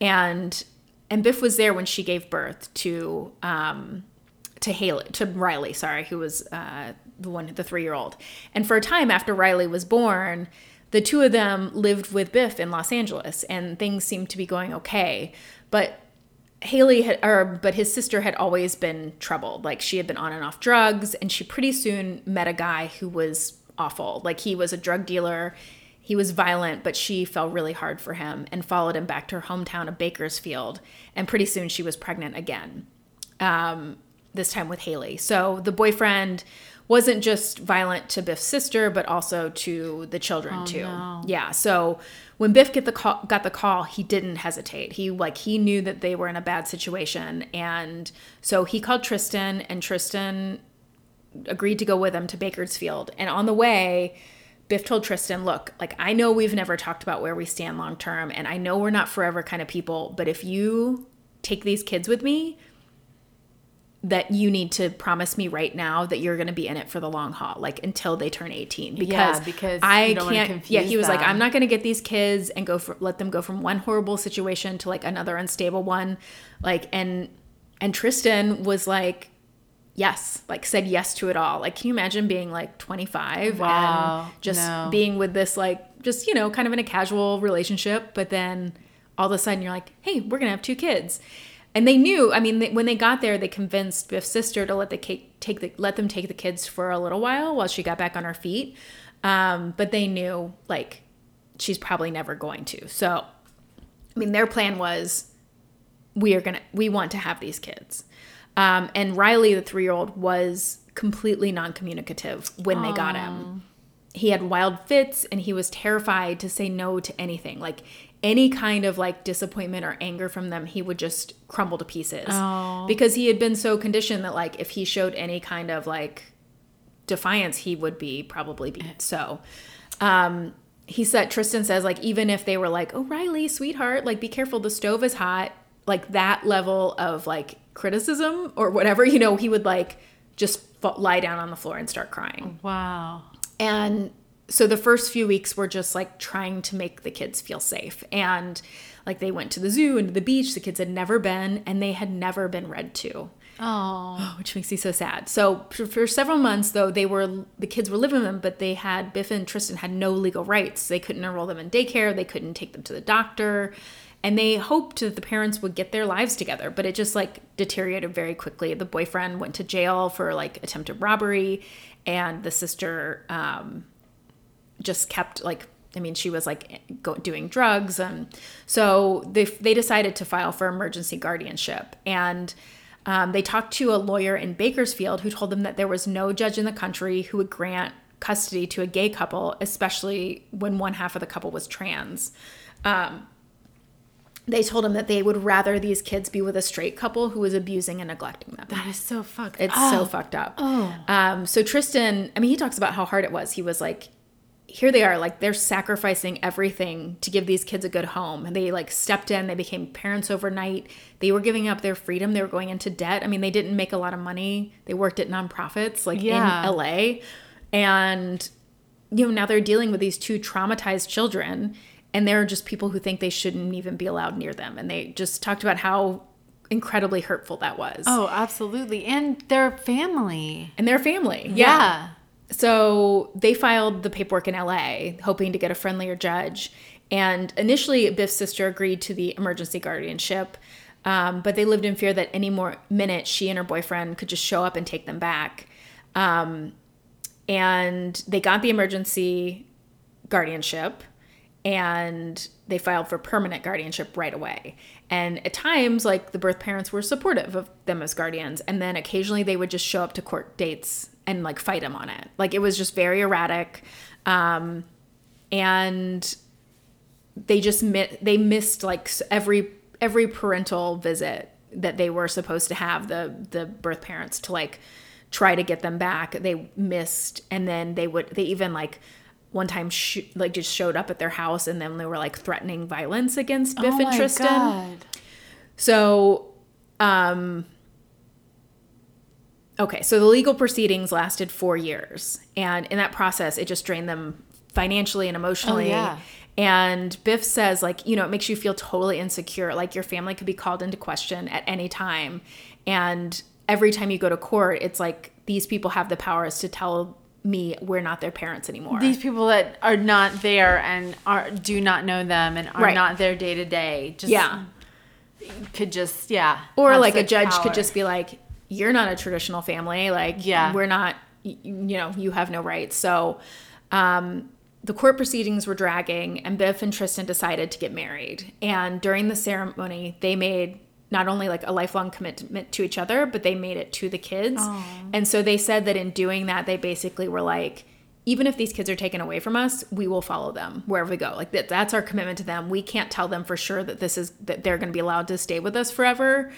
[SPEAKER 1] and and Biff was there when she gave birth to um to Haley to Riley, sorry, who was uh the one the 3-year-old. And for a time after Riley was born, the two of them lived with Biff in Los Angeles and things seemed to be going okay. But Haley had, or but his sister had always been troubled. Like she had been on and off drugs, and she pretty soon met a guy who was awful. Like he was a drug dealer. He was violent, but she fell really hard for him and followed him back to her hometown of Bakersfield. And pretty soon she was pregnant again. Um, this time with Haley. So the boyfriend wasn't just violent to Biff's sister, but also to the children oh, too.
[SPEAKER 2] no.
[SPEAKER 1] Yeah. So when Biff get the call, got the call, he didn't hesitate. He like he knew that they were in a bad situation, and so he called Tristan, and Tristan agreed to go with him to Bakersfield. And on the way, Biff told Tristan, "Look, like I know we've never talked about where we stand long term, and I know we're not forever kind of people, but if you take these kids with me." That you need to promise me right now that you're going to be in it for the long haul, like until they turn 18. Because,
[SPEAKER 2] because
[SPEAKER 1] I
[SPEAKER 2] don't
[SPEAKER 1] can't.
[SPEAKER 2] confuse
[SPEAKER 1] Yeah, he was like. I'm not going to get these kids and go for let them go from one horrible situation to like another unstable one, like and and Tristan was like, yes, like said yes to it all. Like, can you imagine being like 25
[SPEAKER 2] Wow,
[SPEAKER 1] and just
[SPEAKER 2] no.
[SPEAKER 1] being with this like just, you know, kind of in a casual relationship, but then all of a sudden you're like, "Hey, we're going to have two kids." And they knew, I mean, they, when they got there, they convinced Biff's sister to let the cake take the let them take the kids for a little while while she got back on her feet. Um, but they knew like she's probably never going to. So, I mean, their plan was we are gonna we want to have these kids. Um, and Riley, the three year old, was completely non communicative when they got him. He had wild fits and he was terrified to say no to anything. Like any kind of like disappointment or anger from them, he would just crumble to pieces.
[SPEAKER 2] Oh.
[SPEAKER 1] Because he had been so conditioned that like if he showed any kind of like defiance, he would be probably beat. So um he said Tristan says like even if they were like, "Oh, Riley, sweetheart, like be careful, the stove is hot." Like that level of like criticism or whatever, you know, he would like just fa- lie down on the floor and start crying.
[SPEAKER 2] Wow.
[SPEAKER 1] And so the first few weeks were just like trying to make the kids feel safe. And like they went to the zoo and to the beach. The kids had never been, and they had never been read to
[SPEAKER 2] Oh.
[SPEAKER 1] which makes me so sad. So for, for several months, though, they were the kids were living with them, but they had Biff and Tristan had no legal rights. They couldn't enroll them in daycare. They couldn't take them to the doctor, and they hoped that the parents would get their lives together. But it just like deteriorated very quickly. The boyfriend went to jail for like attempted robbery, and the sister um, just kept like I mean, she was like go, doing drugs, and so they they decided to file for emergency guardianship, and um, they talked to a lawyer in Bakersfield who told them that there was no judge in the country who would grant custody to a gay couple, especially when one half of the couple was trans. Um, they told him that they would rather these kids be with a straight couple who was abusing and neglecting them.
[SPEAKER 2] That is so fucked up.
[SPEAKER 1] It's
[SPEAKER 2] up.
[SPEAKER 1] so fucked up. Um, so Tristan, I mean, he talks about how hard it was. He was like, here they are, like they're sacrificing everything to give these kids a good home. And they like stepped in, they became parents overnight. They were giving up their freedom. They were going into debt. I mean, they didn't make a lot of money. They worked at nonprofits like
[SPEAKER 2] Yeah.
[SPEAKER 1] in LA. And you know, now they're dealing with these two traumatized children and there are just people who think they shouldn't even be allowed near them. And they just talked about how incredibly hurtful that was.
[SPEAKER 2] Oh, absolutely. And their family.
[SPEAKER 1] And their family.
[SPEAKER 2] Yeah.
[SPEAKER 1] So they filed the paperwork in LA, hoping to get a friendlier judge. And initially, Biff's sister agreed to the emergency guardianship, um, but they lived in fear that any more minute she and her boyfriend could just show up and take them back. Um, and they got the emergency guardianship and they filed for permanent guardianship right away. And at times, like the birth parents were supportive of them as guardians, and then occasionally they would just show up to court dates and like fight him on it. Like it was just very erratic, um, and they just mi- they missed like every every parental visit that they were supposed to have the the birth parents to like try to get them back. They missed, and then they would they even like one time sh- like just showed up at their house and then they were like threatening violence against Biff
[SPEAKER 2] oh
[SPEAKER 1] and
[SPEAKER 2] my
[SPEAKER 1] Tristan.
[SPEAKER 2] God.
[SPEAKER 1] So, um, okay, so the legal proceedings lasted four years, and in that process, it just drained them financially and emotionally.
[SPEAKER 2] Oh, yeah.
[SPEAKER 1] And Biff says, like, you know, it makes you feel totally insecure. Like your family could be called into question at any time. And every time you go to court, it's like these people have the powers to tell me we're not their parents anymore.
[SPEAKER 2] These people that are not there and are do not know them and are
[SPEAKER 1] Right.
[SPEAKER 2] not there day to day. Just
[SPEAKER 1] yeah.
[SPEAKER 2] could just yeah.
[SPEAKER 1] or like a judge
[SPEAKER 2] power.
[SPEAKER 1] could just be like you're not a traditional family like
[SPEAKER 2] Yeah.
[SPEAKER 1] we're not you know you have no rights so um the court proceedings were dragging and biff and tristan decided to get married and during the ceremony they made not only like a lifelong commitment to each other but they made it to the kids and so they said that in doing that they basically were like even if these kids are taken away from us, we will follow them wherever we go. Like that, that's our commitment to them. We can't tell them for sure that this is that they're going to be allowed to stay with us forever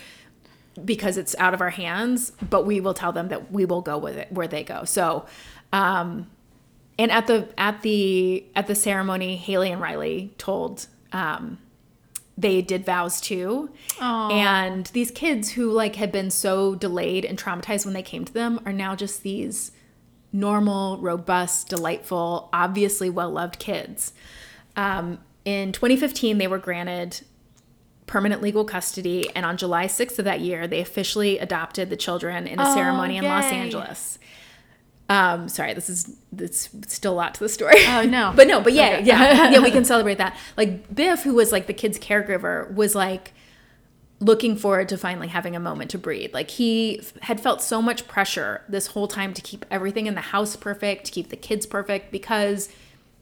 [SPEAKER 1] because it's out of our hands, but we will tell them that we will go with it where they go. So, um, and at the at the at the ceremony, Haley and Riley told um, they did vows too, and these kids who like had been so delayed and traumatized when they came to them are now just these normal, robust, delightful, obviously well loved kids. Um, in 2015, they were granted permanent legal custody, and on July 6th of that year, they officially adopted the children in a
[SPEAKER 2] Oh,
[SPEAKER 1] ceremony in Los. Angeles. Um, sorry, this is it's still a lot to the story.
[SPEAKER 2] Oh, no.
[SPEAKER 1] but no, but yeah,
[SPEAKER 2] Okay.
[SPEAKER 1] yeah, yeah. We can celebrate that. Like Biff, who was like the kid's caregiver, was like looking forward to finally having a moment to breathe. Like he f- had felt so much pressure this whole time to keep everything in the house perfect, to keep the kids perfect, because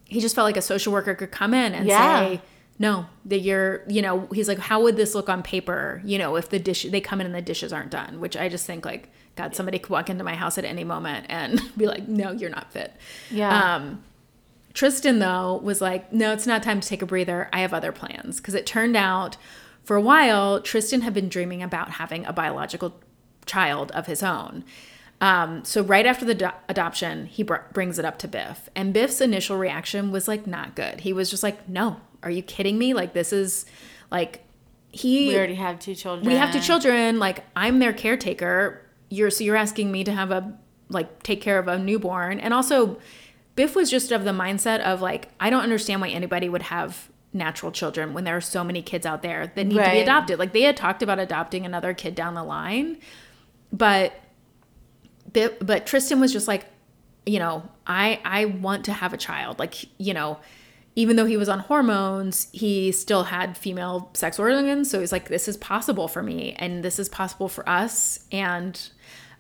[SPEAKER 1] he just felt like a social worker could come in and
[SPEAKER 2] Yeah.
[SPEAKER 1] say, no, that you're, you know, he's like, how would this look on paper, you know, if the dish, they come in and the dishes aren't done, which I just think like, God, somebody could walk into my house at any moment and be like, no, you're not fit.
[SPEAKER 2] Yeah.
[SPEAKER 1] Um, Tristan, though, was like, no, it's not time to take a breather. I have other plans. Because it turned out for a while, Tristan had been dreaming about having a biological child of his own. Um, so, right after the do- adoption, he br- brings it up to Biff. And Biff's initial reaction was like, not good. He was just like, no, are you kidding me? Like, this is like, he
[SPEAKER 2] we already have two children.
[SPEAKER 1] we have two children like i'm their caretaker you're so you're asking me to have a like take care of a newborn and also biff was just of the mindset of like i don't understand why anybody would have natural children when there are so many kids out there that need to be adopted like they had talked about adopting another kid down the line but but Tristan was just like, you know, I I want to have a child. Like, you know, even though he was on hormones, he still had female sex organs. So he's like, this is possible for me, and this is possible for us. And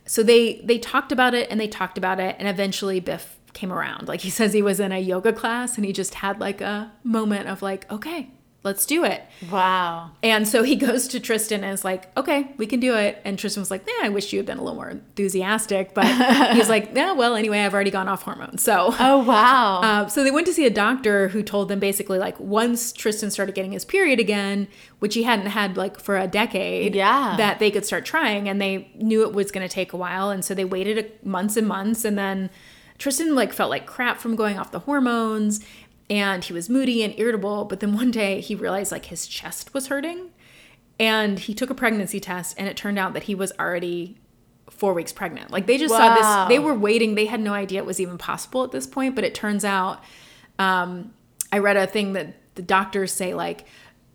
[SPEAKER 1] so they they talked about it and they talked about it, and eventually Biff came around. Like he says, he was in a yoga class and he just had like a moment of like, okay, let's do it.
[SPEAKER 2] Wow.
[SPEAKER 1] And so he goes to Tristan and is like, okay, we can do it. And Tristan was like, yeah, I wish you had been a little more enthusiastic. But he's like, yeah, well, anyway, I've already gone off hormones. So,
[SPEAKER 2] Oh wow.
[SPEAKER 1] uh, so they went to see a doctor who told them basically like once Tristan started getting his period again, which he hadn't had like for a decade,
[SPEAKER 2] Yeah.
[SPEAKER 1] that they could start trying. And they knew it was going to take a while. And so they waited months and months. And then Tristan like felt like crap from going off the hormones and he was moody and irritable. But then one day he realized like his chest was hurting and he took a pregnancy test and it turned out that he was already four weeks pregnant. Like they just saw this, they were waiting. They had no idea it was even possible at this point, but it turns out, um, I read a thing that the doctors say like,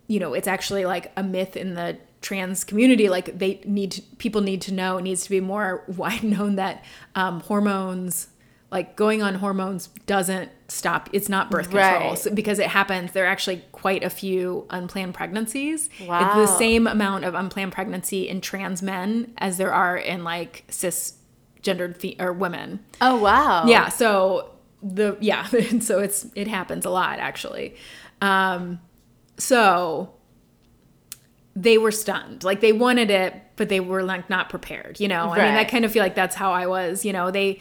[SPEAKER 1] you know, it's actually like a myth in the trans community. Like they need to, people need to know, it needs to be more wide known that um, hormones, like going on hormones doesn't stop. It's not birth control
[SPEAKER 2] Right.
[SPEAKER 1] So- because it happens. There are actually quite a few unplanned pregnancies. It's the same amount of unplanned pregnancy in trans men as there are in like cisgendered fe- or women.
[SPEAKER 2] oh wow.
[SPEAKER 1] Yeah. So the yeah, so it's it happens a lot actually. Um, so they were stunned, like they wanted it, but they were like not prepared. You know, I mean, I kind of feel like that's how I was. You know, they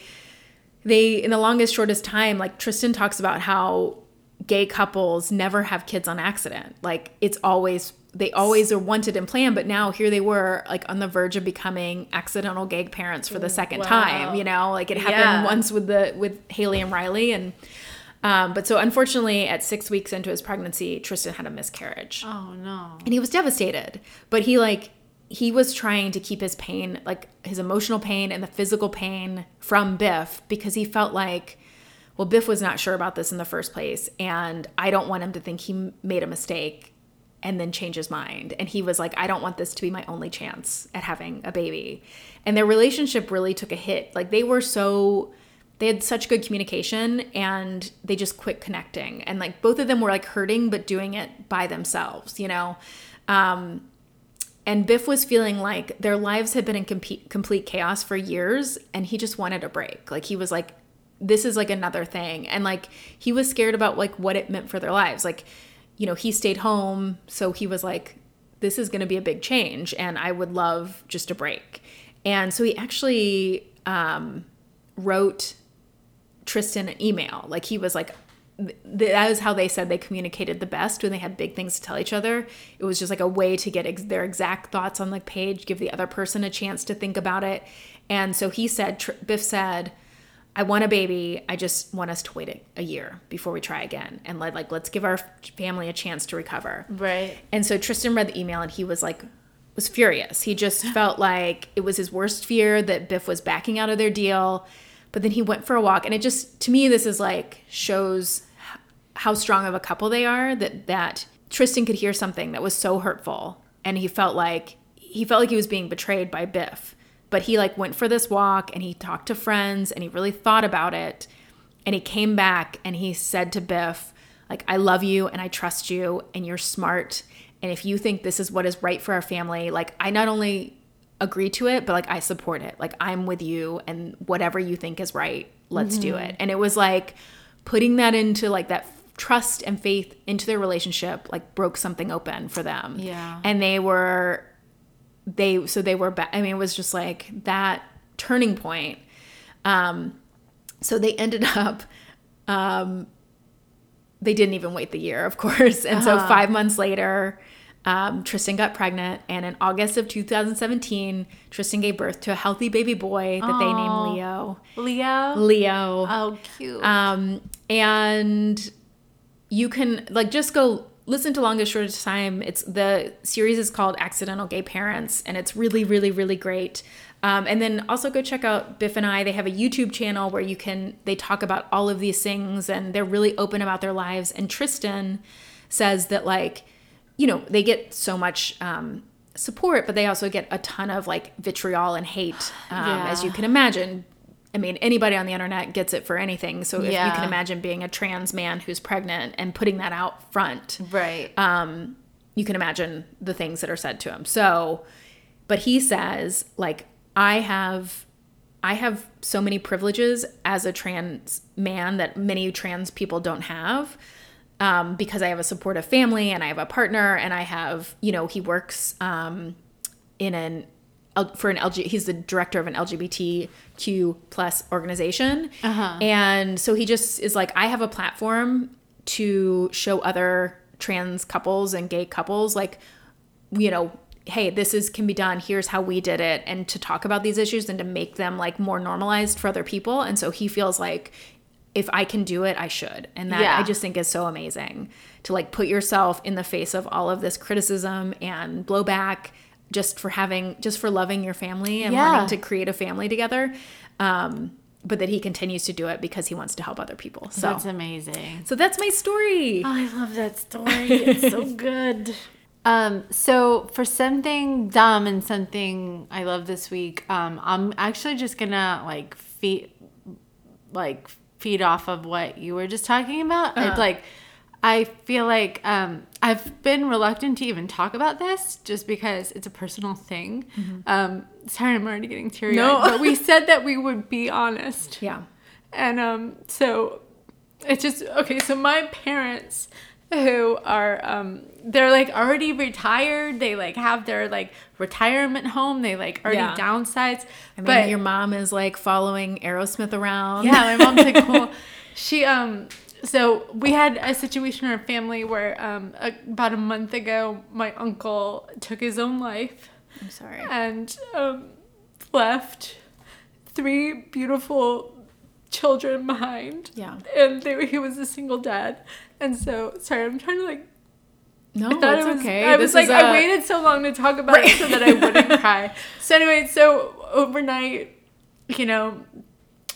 [SPEAKER 1] they in the longest shortest time, like Tristan talks about how gay couples never have kids on accident. Like it's always they always are wanted and planned, but now here they were like on the verge of becoming accidental gay parents for the second
[SPEAKER 2] Wow.
[SPEAKER 1] time. You know, like it happened
[SPEAKER 2] Yeah.
[SPEAKER 1] once with the with Haley and Riley and um, but so unfortunately at six weeks into his pregnancy, Tristan had a miscarriage
[SPEAKER 2] Oh no.
[SPEAKER 1] and he was devastated but he like he was trying to keep his pain like his emotional pain and the physical pain from biff because he felt like well biff was not sure about this in the first place and i don't want him to think he made a mistake and then change his mind. And he was like i don't want this to be my only chance at having a baby. And their relationship really took a hit. Like they were so they had such good communication and they just quit connecting. And like both of them were like hurting but doing it by themselves you know? Um and Biff was feeling like their lives had been in compe- complete chaos for years and he just wanted a break. Like he was like this is like another thing and like he was scared about like what it meant for their lives. Like you know, he stayed home, so he was like this is going to be a big change and I would love just a break. And so he actually um wrote Tristan an email. Like he was like, that is how they said they communicated the best when they had big things to tell each other. It was just like a way to get ex- their exact thoughts on the page, give the other person a chance to think about it. And so he said, Tr- Biff said, I want a baby. I just want us to wait a, a year before we try again. And let, like, let's give our family a chance to recover.
[SPEAKER 2] Right.
[SPEAKER 1] And so Tristan read the email and he was like, was furious. He just felt like it was his worst fear that Biff was backing out of their deal. But then he went for a walk, and it just to me this is like shows how strong of a couple they are. That that Tristan could hear something that was so hurtful, and he felt like he felt like he was being betrayed by Biff but he like went for this walk and he talked to friends and he really thought about it and he came back and he said to Biff, like, I love you and I trust you and you're smart. And if you think this is what is right for our family, like, I not only agree to it, but like, I support it. Like, I'm with you and whatever you think is right, let's do mm-hmm. it. And it was like putting that into like that trust and faith into their relationship, like, broke something open for them.
[SPEAKER 2] Yeah.
[SPEAKER 1] And they were, they, so they were, I mean, it was just like that turning point. Um, so they ended up um, they didn't even wait the year of course and so five months later um, tristan got pregnant and in august of 2017 tristan gave birth to a healthy baby boy that they named leo
[SPEAKER 2] Leo.
[SPEAKER 1] leo
[SPEAKER 2] Oh, cute.
[SPEAKER 1] um, and you can like just go listen to longest shortest time. It's the series is called accidental gay parents and it's really really really great. Um, and then also go check out biff and i. They have a youtube channel where you can they talk about all of these things and they're really open about their lives. And tristan says that like you know they get so much um, support but they also get a ton of like vitriol and hate um,
[SPEAKER 2] Yeah.
[SPEAKER 1] as you can imagine I mean, anybody on the internet gets it for anything. So if you can imagine being a trans man who's pregnant and putting that out front,
[SPEAKER 2] right.
[SPEAKER 1] um, you can imagine the things that are said to him. So, but he says, like, I have, I have so many privileges as a trans man that many trans people don't have. Um, because I have a supportive family and I have a partner and I have, you know, he works um, in an for an LG he's the director of an LGBTQ plus organization. Uh-huh. And so he just is like I have a platform to show other trans couples and gay couples like you know hey this is can be done. Here's how we did it. And to talk about these issues and to make them like more normalized for other people. And so he feels like if I can do it I should. And that
[SPEAKER 2] Yeah.
[SPEAKER 1] I just think is so amazing to like put yourself in the face of all of this criticism and blowback just for having just for loving your family and
[SPEAKER 2] Yeah.
[SPEAKER 1] wanting to create a family together um but that he continues to do it because he wants to help other people so
[SPEAKER 2] That's amazing.
[SPEAKER 1] so that's my story
[SPEAKER 2] Oh, I love that story. It's so good. Um, so for something dumb and something I love this week, um, I'm actually just gonna like feed, like feed off of what you were just talking about. It's like, I feel like um, I've been reluctant to even talk about this just because it's a personal thing. Um, sorry, I'm already getting teary.
[SPEAKER 1] No.
[SPEAKER 2] but we said that we would be honest.
[SPEAKER 1] yeah
[SPEAKER 2] And um, so it's just okay. So my parents, who are um, they're like already retired. They like have their like retirement home. They like already
[SPEAKER 1] Yeah.
[SPEAKER 2] downsized.
[SPEAKER 1] I mean,
[SPEAKER 2] but
[SPEAKER 1] your mom is like following Aerosmith around.
[SPEAKER 2] yeah, my mom's like cool. She um. So we had a situation in our family where um a, about a month ago my uncle took his own life
[SPEAKER 1] I'm sorry.
[SPEAKER 2] and um, left three beautiful children behind.
[SPEAKER 1] Yeah.
[SPEAKER 2] And they, he was a single dad. And so, sorry, I'm trying to like.
[SPEAKER 1] No,
[SPEAKER 2] I thought it was,
[SPEAKER 1] okay.
[SPEAKER 2] I
[SPEAKER 1] This
[SPEAKER 2] was like,
[SPEAKER 1] is
[SPEAKER 2] I
[SPEAKER 1] a-
[SPEAKER 2] waited so long to talk about it so that I wouldn't cry. So anyway, so overnight, you know,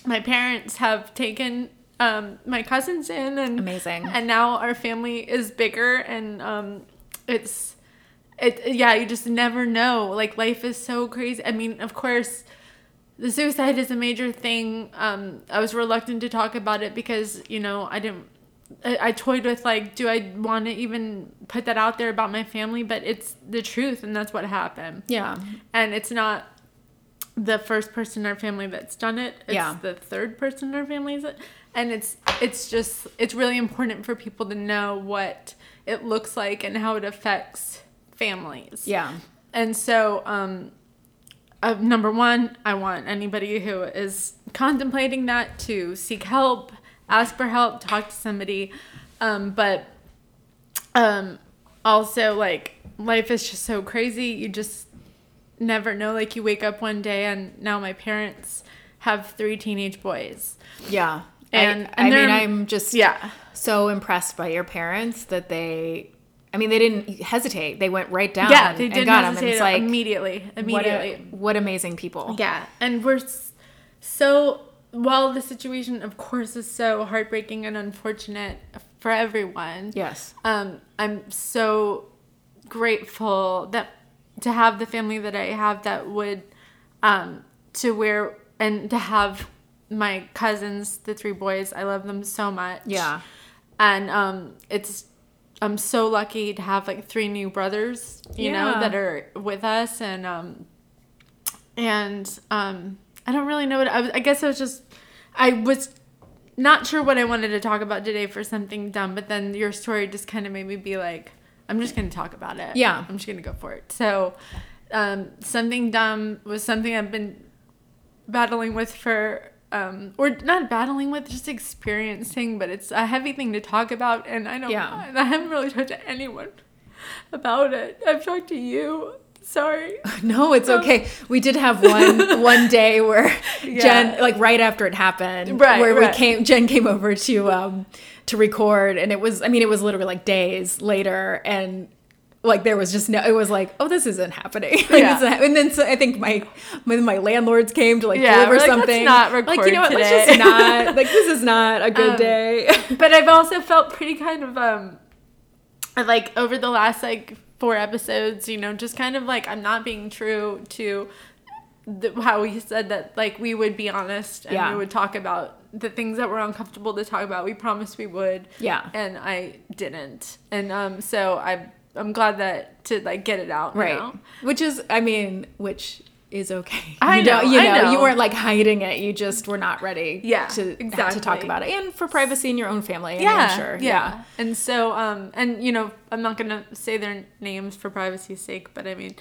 [SPEAKER 2] my parents have taken um, my cousins in, and
[SPEAKER 1] Amazing.
[SPEAKER 2] and now our family is bigger, and um, it's it yeah you just never know. Like life is so crazy. I mean of course the suicide is a major thing. Um i was reluctant to talk about it because you know i didn't I, toyed with like do i want to even put that out there about my family? But it's the truth and that's what happened.
[SPEAKER 1] Yeah.
[SPEAKER 2] and it's not the first person in our family that's done it. It's
[SPEAKER 1] Yeah.
[SPEAKER 2] the third person in our family is and it's it's just it's really important for people to know what it looks like and how it affects families.
[SPEAKER 1] Yeah.
[SPEAKER 2] and so um uh, number one i want anybody who is contemplating that to seek help ask for help talk to somebody. Um but um also like life is just so crazy. You just never know. Like you wake up one day and now my parents have three teenage boys.
[SPEAKER 1] Yeah.
[SPEAKER 2] And-
[SPEAKER 1] I,
[SPEAKER 2] and
[SPEAKER 1] I mean, I'm just
[SPEAKER 2] yeah
[SPEAKER 1] so impressed by your parents that they, I mean, they didn't hesitate. They went right down
[SPEAKER 2] yeah they
[SPEAKER 1] and
[SPEAKER 2] did
[SPEAKER 1] got him. And
[SPEAKER 2] hesitate
[SPEAKER 1] it's like,
[SPEAKER 2] immediately
[SPEAKER 1] what,
[SPEAKER 2] immediately
[SPEAKER 1] a, what amazing people.
[SPEAKER 2] Yeah, and we're so while the situation, of course, is so heartbreaking and unfortunate for everyone.
[SPEAKER 1] Yes.
[SPEAKER 2] Um, I'm so grateful that to have the family that I have that would um, to where and to have my cousins, the three boys, I love them so much.
[SPEAKER 1] Yeah.
[SPEAKER 2] and um, it's I'm so lucky to have like three new brothers, you know, that are with us, and um, and um, I don't really know what I was. I guess I was just I was not sure what I wanted to talk about today for something dumb, but then your story just kind of made me be like, I'm just gonna talk about it.
[SPEAKER 1] Yeah.
[SPEAKER 2] I'm just gonna go for it. So, um, something dumb was something I've been battling with for um or not battling with just experiencing but it's a heavy thing to talk about and i don't
[SPEAKER 1] Yeah.
[SPEAKER 2] and i haven't really talked to anyone about it i've talked to you sorry
[SPEAKER 1] No, it's okay. We did have one one day where
[SPEAKER 2] Yeah.
[SPEAKER 1] Jen, like right after it happened,
[SPEAKER 2] Right,
[SPEAKER 1] where
[SPEAKER 2] right.
[SPEAKER 1] we came, Jen came over to um to record, and it was, I mean, it was literally like days later, and like there was just no, it was like, oh, this isn't happening. like,
[SPEAKER 2] Yeah.
[SPEAKER 1] isn't- and then so I think my when my landlords came to like
[SPEAKER 2] Yeah,
[SPEAKER 1] deliver
[SPEAKER 2] like, "Let's
[SPEAKER 1] something,
[SPEAKER 2] not
[SPEAKER 1] like you know what, let's just not, like this is not a good
[SPEAKER 2] Um,
[SPEAKER 1] day.
[SPEAKER 2] but i've also felt pretty kind of um like over the last like four episodes you know just kind of like i'm not being true to the, how we said that like we would be honest and
[SPEAKER 1] Yeah.
[SPEAKER 2] we would talk about the things that were uncomfortable to talk about we promised we would
[SPEAKER 1] Yeah.
[SPEAKER 2] and i didn't and um so i i'm glad that to like get it out
[SPEAKER 1] right.
[SPEAKER 2] now.
[SPEAKER 1] which is i mean which is okay.
[SPEAKER 2] I
[SPEAKER 1] you
[SPEAKER 2] know,
[SPEAKER 1] you
[SPEAKER 2] I
[SPEAKER 1] know, you weren't like hiding it. You just were not ready
[SPEAKER 2] Yeah,
[SPEAKER 1] to to talk about it. And for privacy in your own family I mean,
[SPEAKER 2] yeah,
[SPEAKER 1] sure
[SPEAKER 2] yeah. And so, um, and you know, I'm not gonna say their names for privacy's sake, but I mean,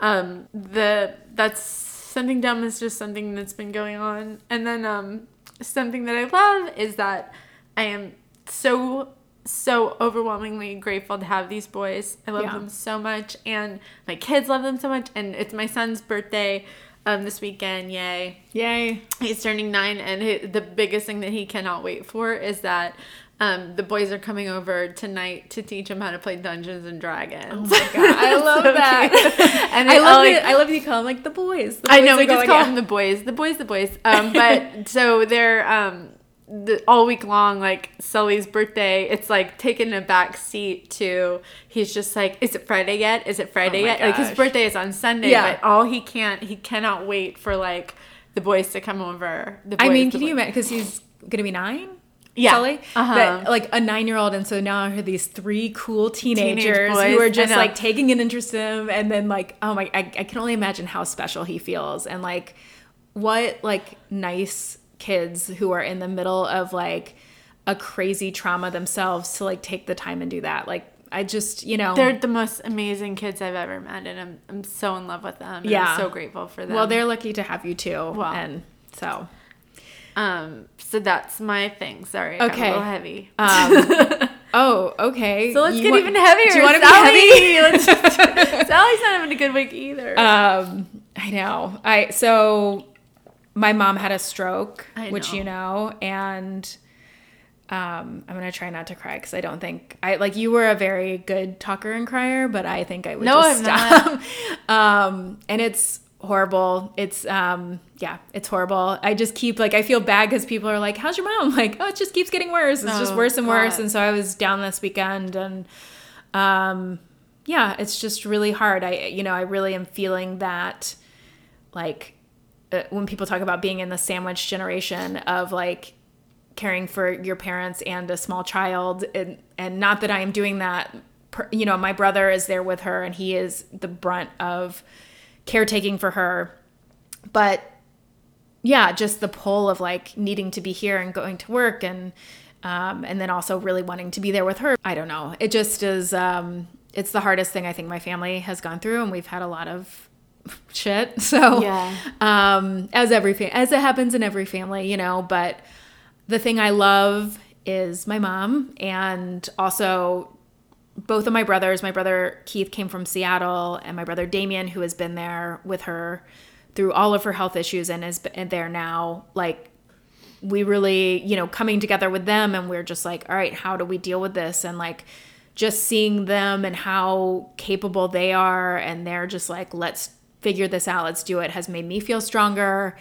[SPEAKER 2] um, the that's something dumb is just something that's been going on, and then um, something that I love is that I am so so overwhelmingly grateful to have these boys. I love
[SPEAKER 1] Yeah.
[SPEAKER 2] them so much, and my kids love them so much, and it's my son's birthday. Um, this weekend, yay!
[SPEAKER 1] yay
[SPEAKER 2] He's turning nine, and he, the biggest thing that he cannot wait for is that um, the boys are coming over tonight to teach him how to play Dungeons and Dragons.
[SPEAKER 1] Oh I love
[SPEAKER 2] So
[SPEAKER 1] that.
[SPEAKER 2] and
[SPEAKER 1] I love
[SPEAKER 2] like,
[SPEAKER 1] it. I love you call them like the boys. The
[SPEAKER 2] I know we just call
[SPEAKER 1] out.
[SPEAKER 2] them the boys, the boys, the boys. Um, but so they're um, the, all week long, like Sully's birthday. It's like taking a back seat to. He's just like, is it Friday yet? Is it Friday
[SPEAKER 1] Oh
[SPEAKER 2] yet? Like his birthday is on Sunday,
[SPEAKER 1] Yeah.
[SPEAKER 2] but all he can't, he cannot wait for like the boys to come over. The
[SPEAKER 1] I
[SPEAKER 2] boys,
[SPEAKER 1] mean,
[SPEAKER 2] the
[SPEAKER 1] can you imagine? Because he's gonna be nine.
[SPEAKER 2] Yeah.
[SPEAKER 1] Sully?
[SPEAKER 2] Uh-huh.
[SPEAKER 1] That, like a nine-year-old, and so now I heard these three cool teenagers
[SPEAKER 2] boys,
[SPEAKER 1] who are just like taking an interest in him, and then like, oh my, I, I can only imagine how special he feels, and like, what like nice kids who are in the middle of like a crazy trauma themselves to like take the time and do that. Like, I just, you know,
[SPEAKER 2] They're the most amazing kids I've ever met, and I'm I'm so in love with them. and
[SPEAKER 1] Yeah.
[SPEAKER 2] I'm so grateful for them.
[SPEAKER 1] well, they're lucky to have you too,
[SPEAKER 2] Wow.
[SPEAKER 1] and so.
[SPEAKER 2] um. So that's my thing. Sorry,
[SPEAKER 1] Okay.
[SPEAKER 2] a little heavy.
[SPEAKER 1] Um, oh, okay.
[SPEAKER 2] so let's
[SPEAKER 1] You
[SPEAKER 2] get
[SPEAKER 1] want-
[SPEAKER 2] even heavier.
[SPEAKER 1] Do you want to be heavy?
[SPEAKER 2] Sally's not having a good week either.
[SPEAKER 1] Um, I know. I so my mom had a stroke, which you know, and um, I'm gonna try not to cry because I don't think I like you were a very good talker and crier, but I think I would
[SPEAKER 2] No,
[SPEAKER 1] just
[SPEAKER 2] I'm
[SPEAKER 1] stop. um, and it's horrible. It's um, yeah, it's horrible. I just keep like I feel bad because people are like, "How's your mom?" I'm like, oh, it just keeps getting worse. It's just
[SPEAKER 2] Oh,
[SPEAKER 1] worse and worse. And so I was down this weekend and um yeah it's just really hard i you know i really am feeling that like when people talk about being in the sandwich generation of like caring for your parents and a small child and and not that i am doing that you know my brother is there with her and he is the brunt of caretaking for her but yeah, just the pull of like needing to be here and going to work and um, and then also really wanting to be there with her. I don't know. It just is. Um, it's the hardest thing I think my family has gone through, and we've had a lot of shit. So
[SPEAKER 2] Yeah.
[SPEAKER 1] um, as every as it happens in every family, you know. But the thing I love is my mom, and also both of my brothers. My brother Keith came from Seattle, and my brother Damien, who has been there with her through all of her health issues and is there now. Like we really, you know, coming together with them, and we're just like, all right, how do we deal with this? And like just seeing them and how capable they are, and they're just like, let's figure this out, let's do it, has made me feel stronger.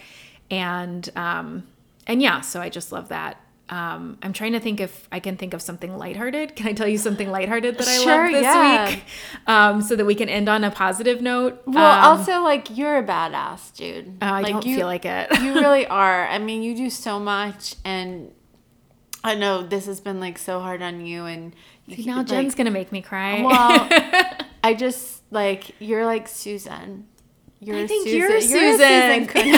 [SPEAKER 1] And um, and yeah, so I just love that um, I'm trying to think if I can think of something lighthearted. Can I tell you something lighthearted that I
[SPEAKER 2] Sure,
[SPEAKER 1] love this
[SPEAKER 2] yeah.
[SPEAKER 1] week? Um, so that we can end on a positive note.
[SPEAKER 2] Well,
[SPEAKER 1] Um,
[SPEAKER 2] also like you're a badass, dude.
[SPEAKER 1] uh, I
[SPEAKER 2] like,
[SPEAKER 1] don't
[SPEAKER 2] you,
[SPEAKER 1] feel like it.
[SPEAKER 2] you really are. I mean, you do so much, and I know this has been like so hard on you, and you
[SPEAKER 1] now
[SPEAKER 2] like,
[SPEAKER 1] Jen's gonna make me cry.
[SPEAKER 2] Well, I just like you're like Susan. You're
[SPEAKER 1] I think
[SPEAKER 2] Susan.
[SPEAKER 1] you're
[SPEAKER 2] You're
[SPEAKER 1] Susan.
[SPEAKER 2] Susan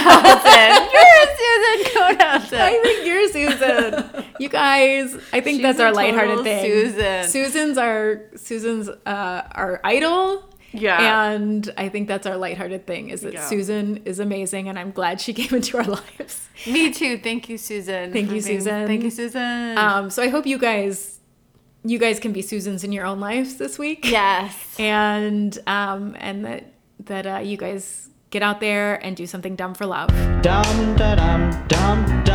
[SPEAKER 2] you're Susan Kuhnhausen.
[SPEAKER 1] I think you're Susan. You guys, I think
[SPEAKER 2] She's
[SPEAKER 1] that's our lighthearted thing.
[SPEAKER 2] Susan.
[SPEAKER 1] Susan's our Susan's uh, our idol.
[SPEAKER 2] Yeah.
[SPEAKER 1] And I think that's our lighthearted thing is that
[SPEAKER 2] Yeah.
[SPEAKER 1] Susan is amazing and I'm glad she came into our lives.
[SPEAKER 2] Me too. Thank you, Susan.
[SPEAKER 1] Thank you,
[SPEAKER 2] being-
[SPEAKER 1] Susan.
[SPEAKER 2] Thank you, Susan.
[SPEAKER 1] Um, so I hope you guys you guys can be Susans in your own lives this week.
[SPEAKER 2] yes.
[SPEAKER 1] And um, and that that uh, you guys get out there and do something dumb for love.
[SPEAKER 3] Da dum dum dum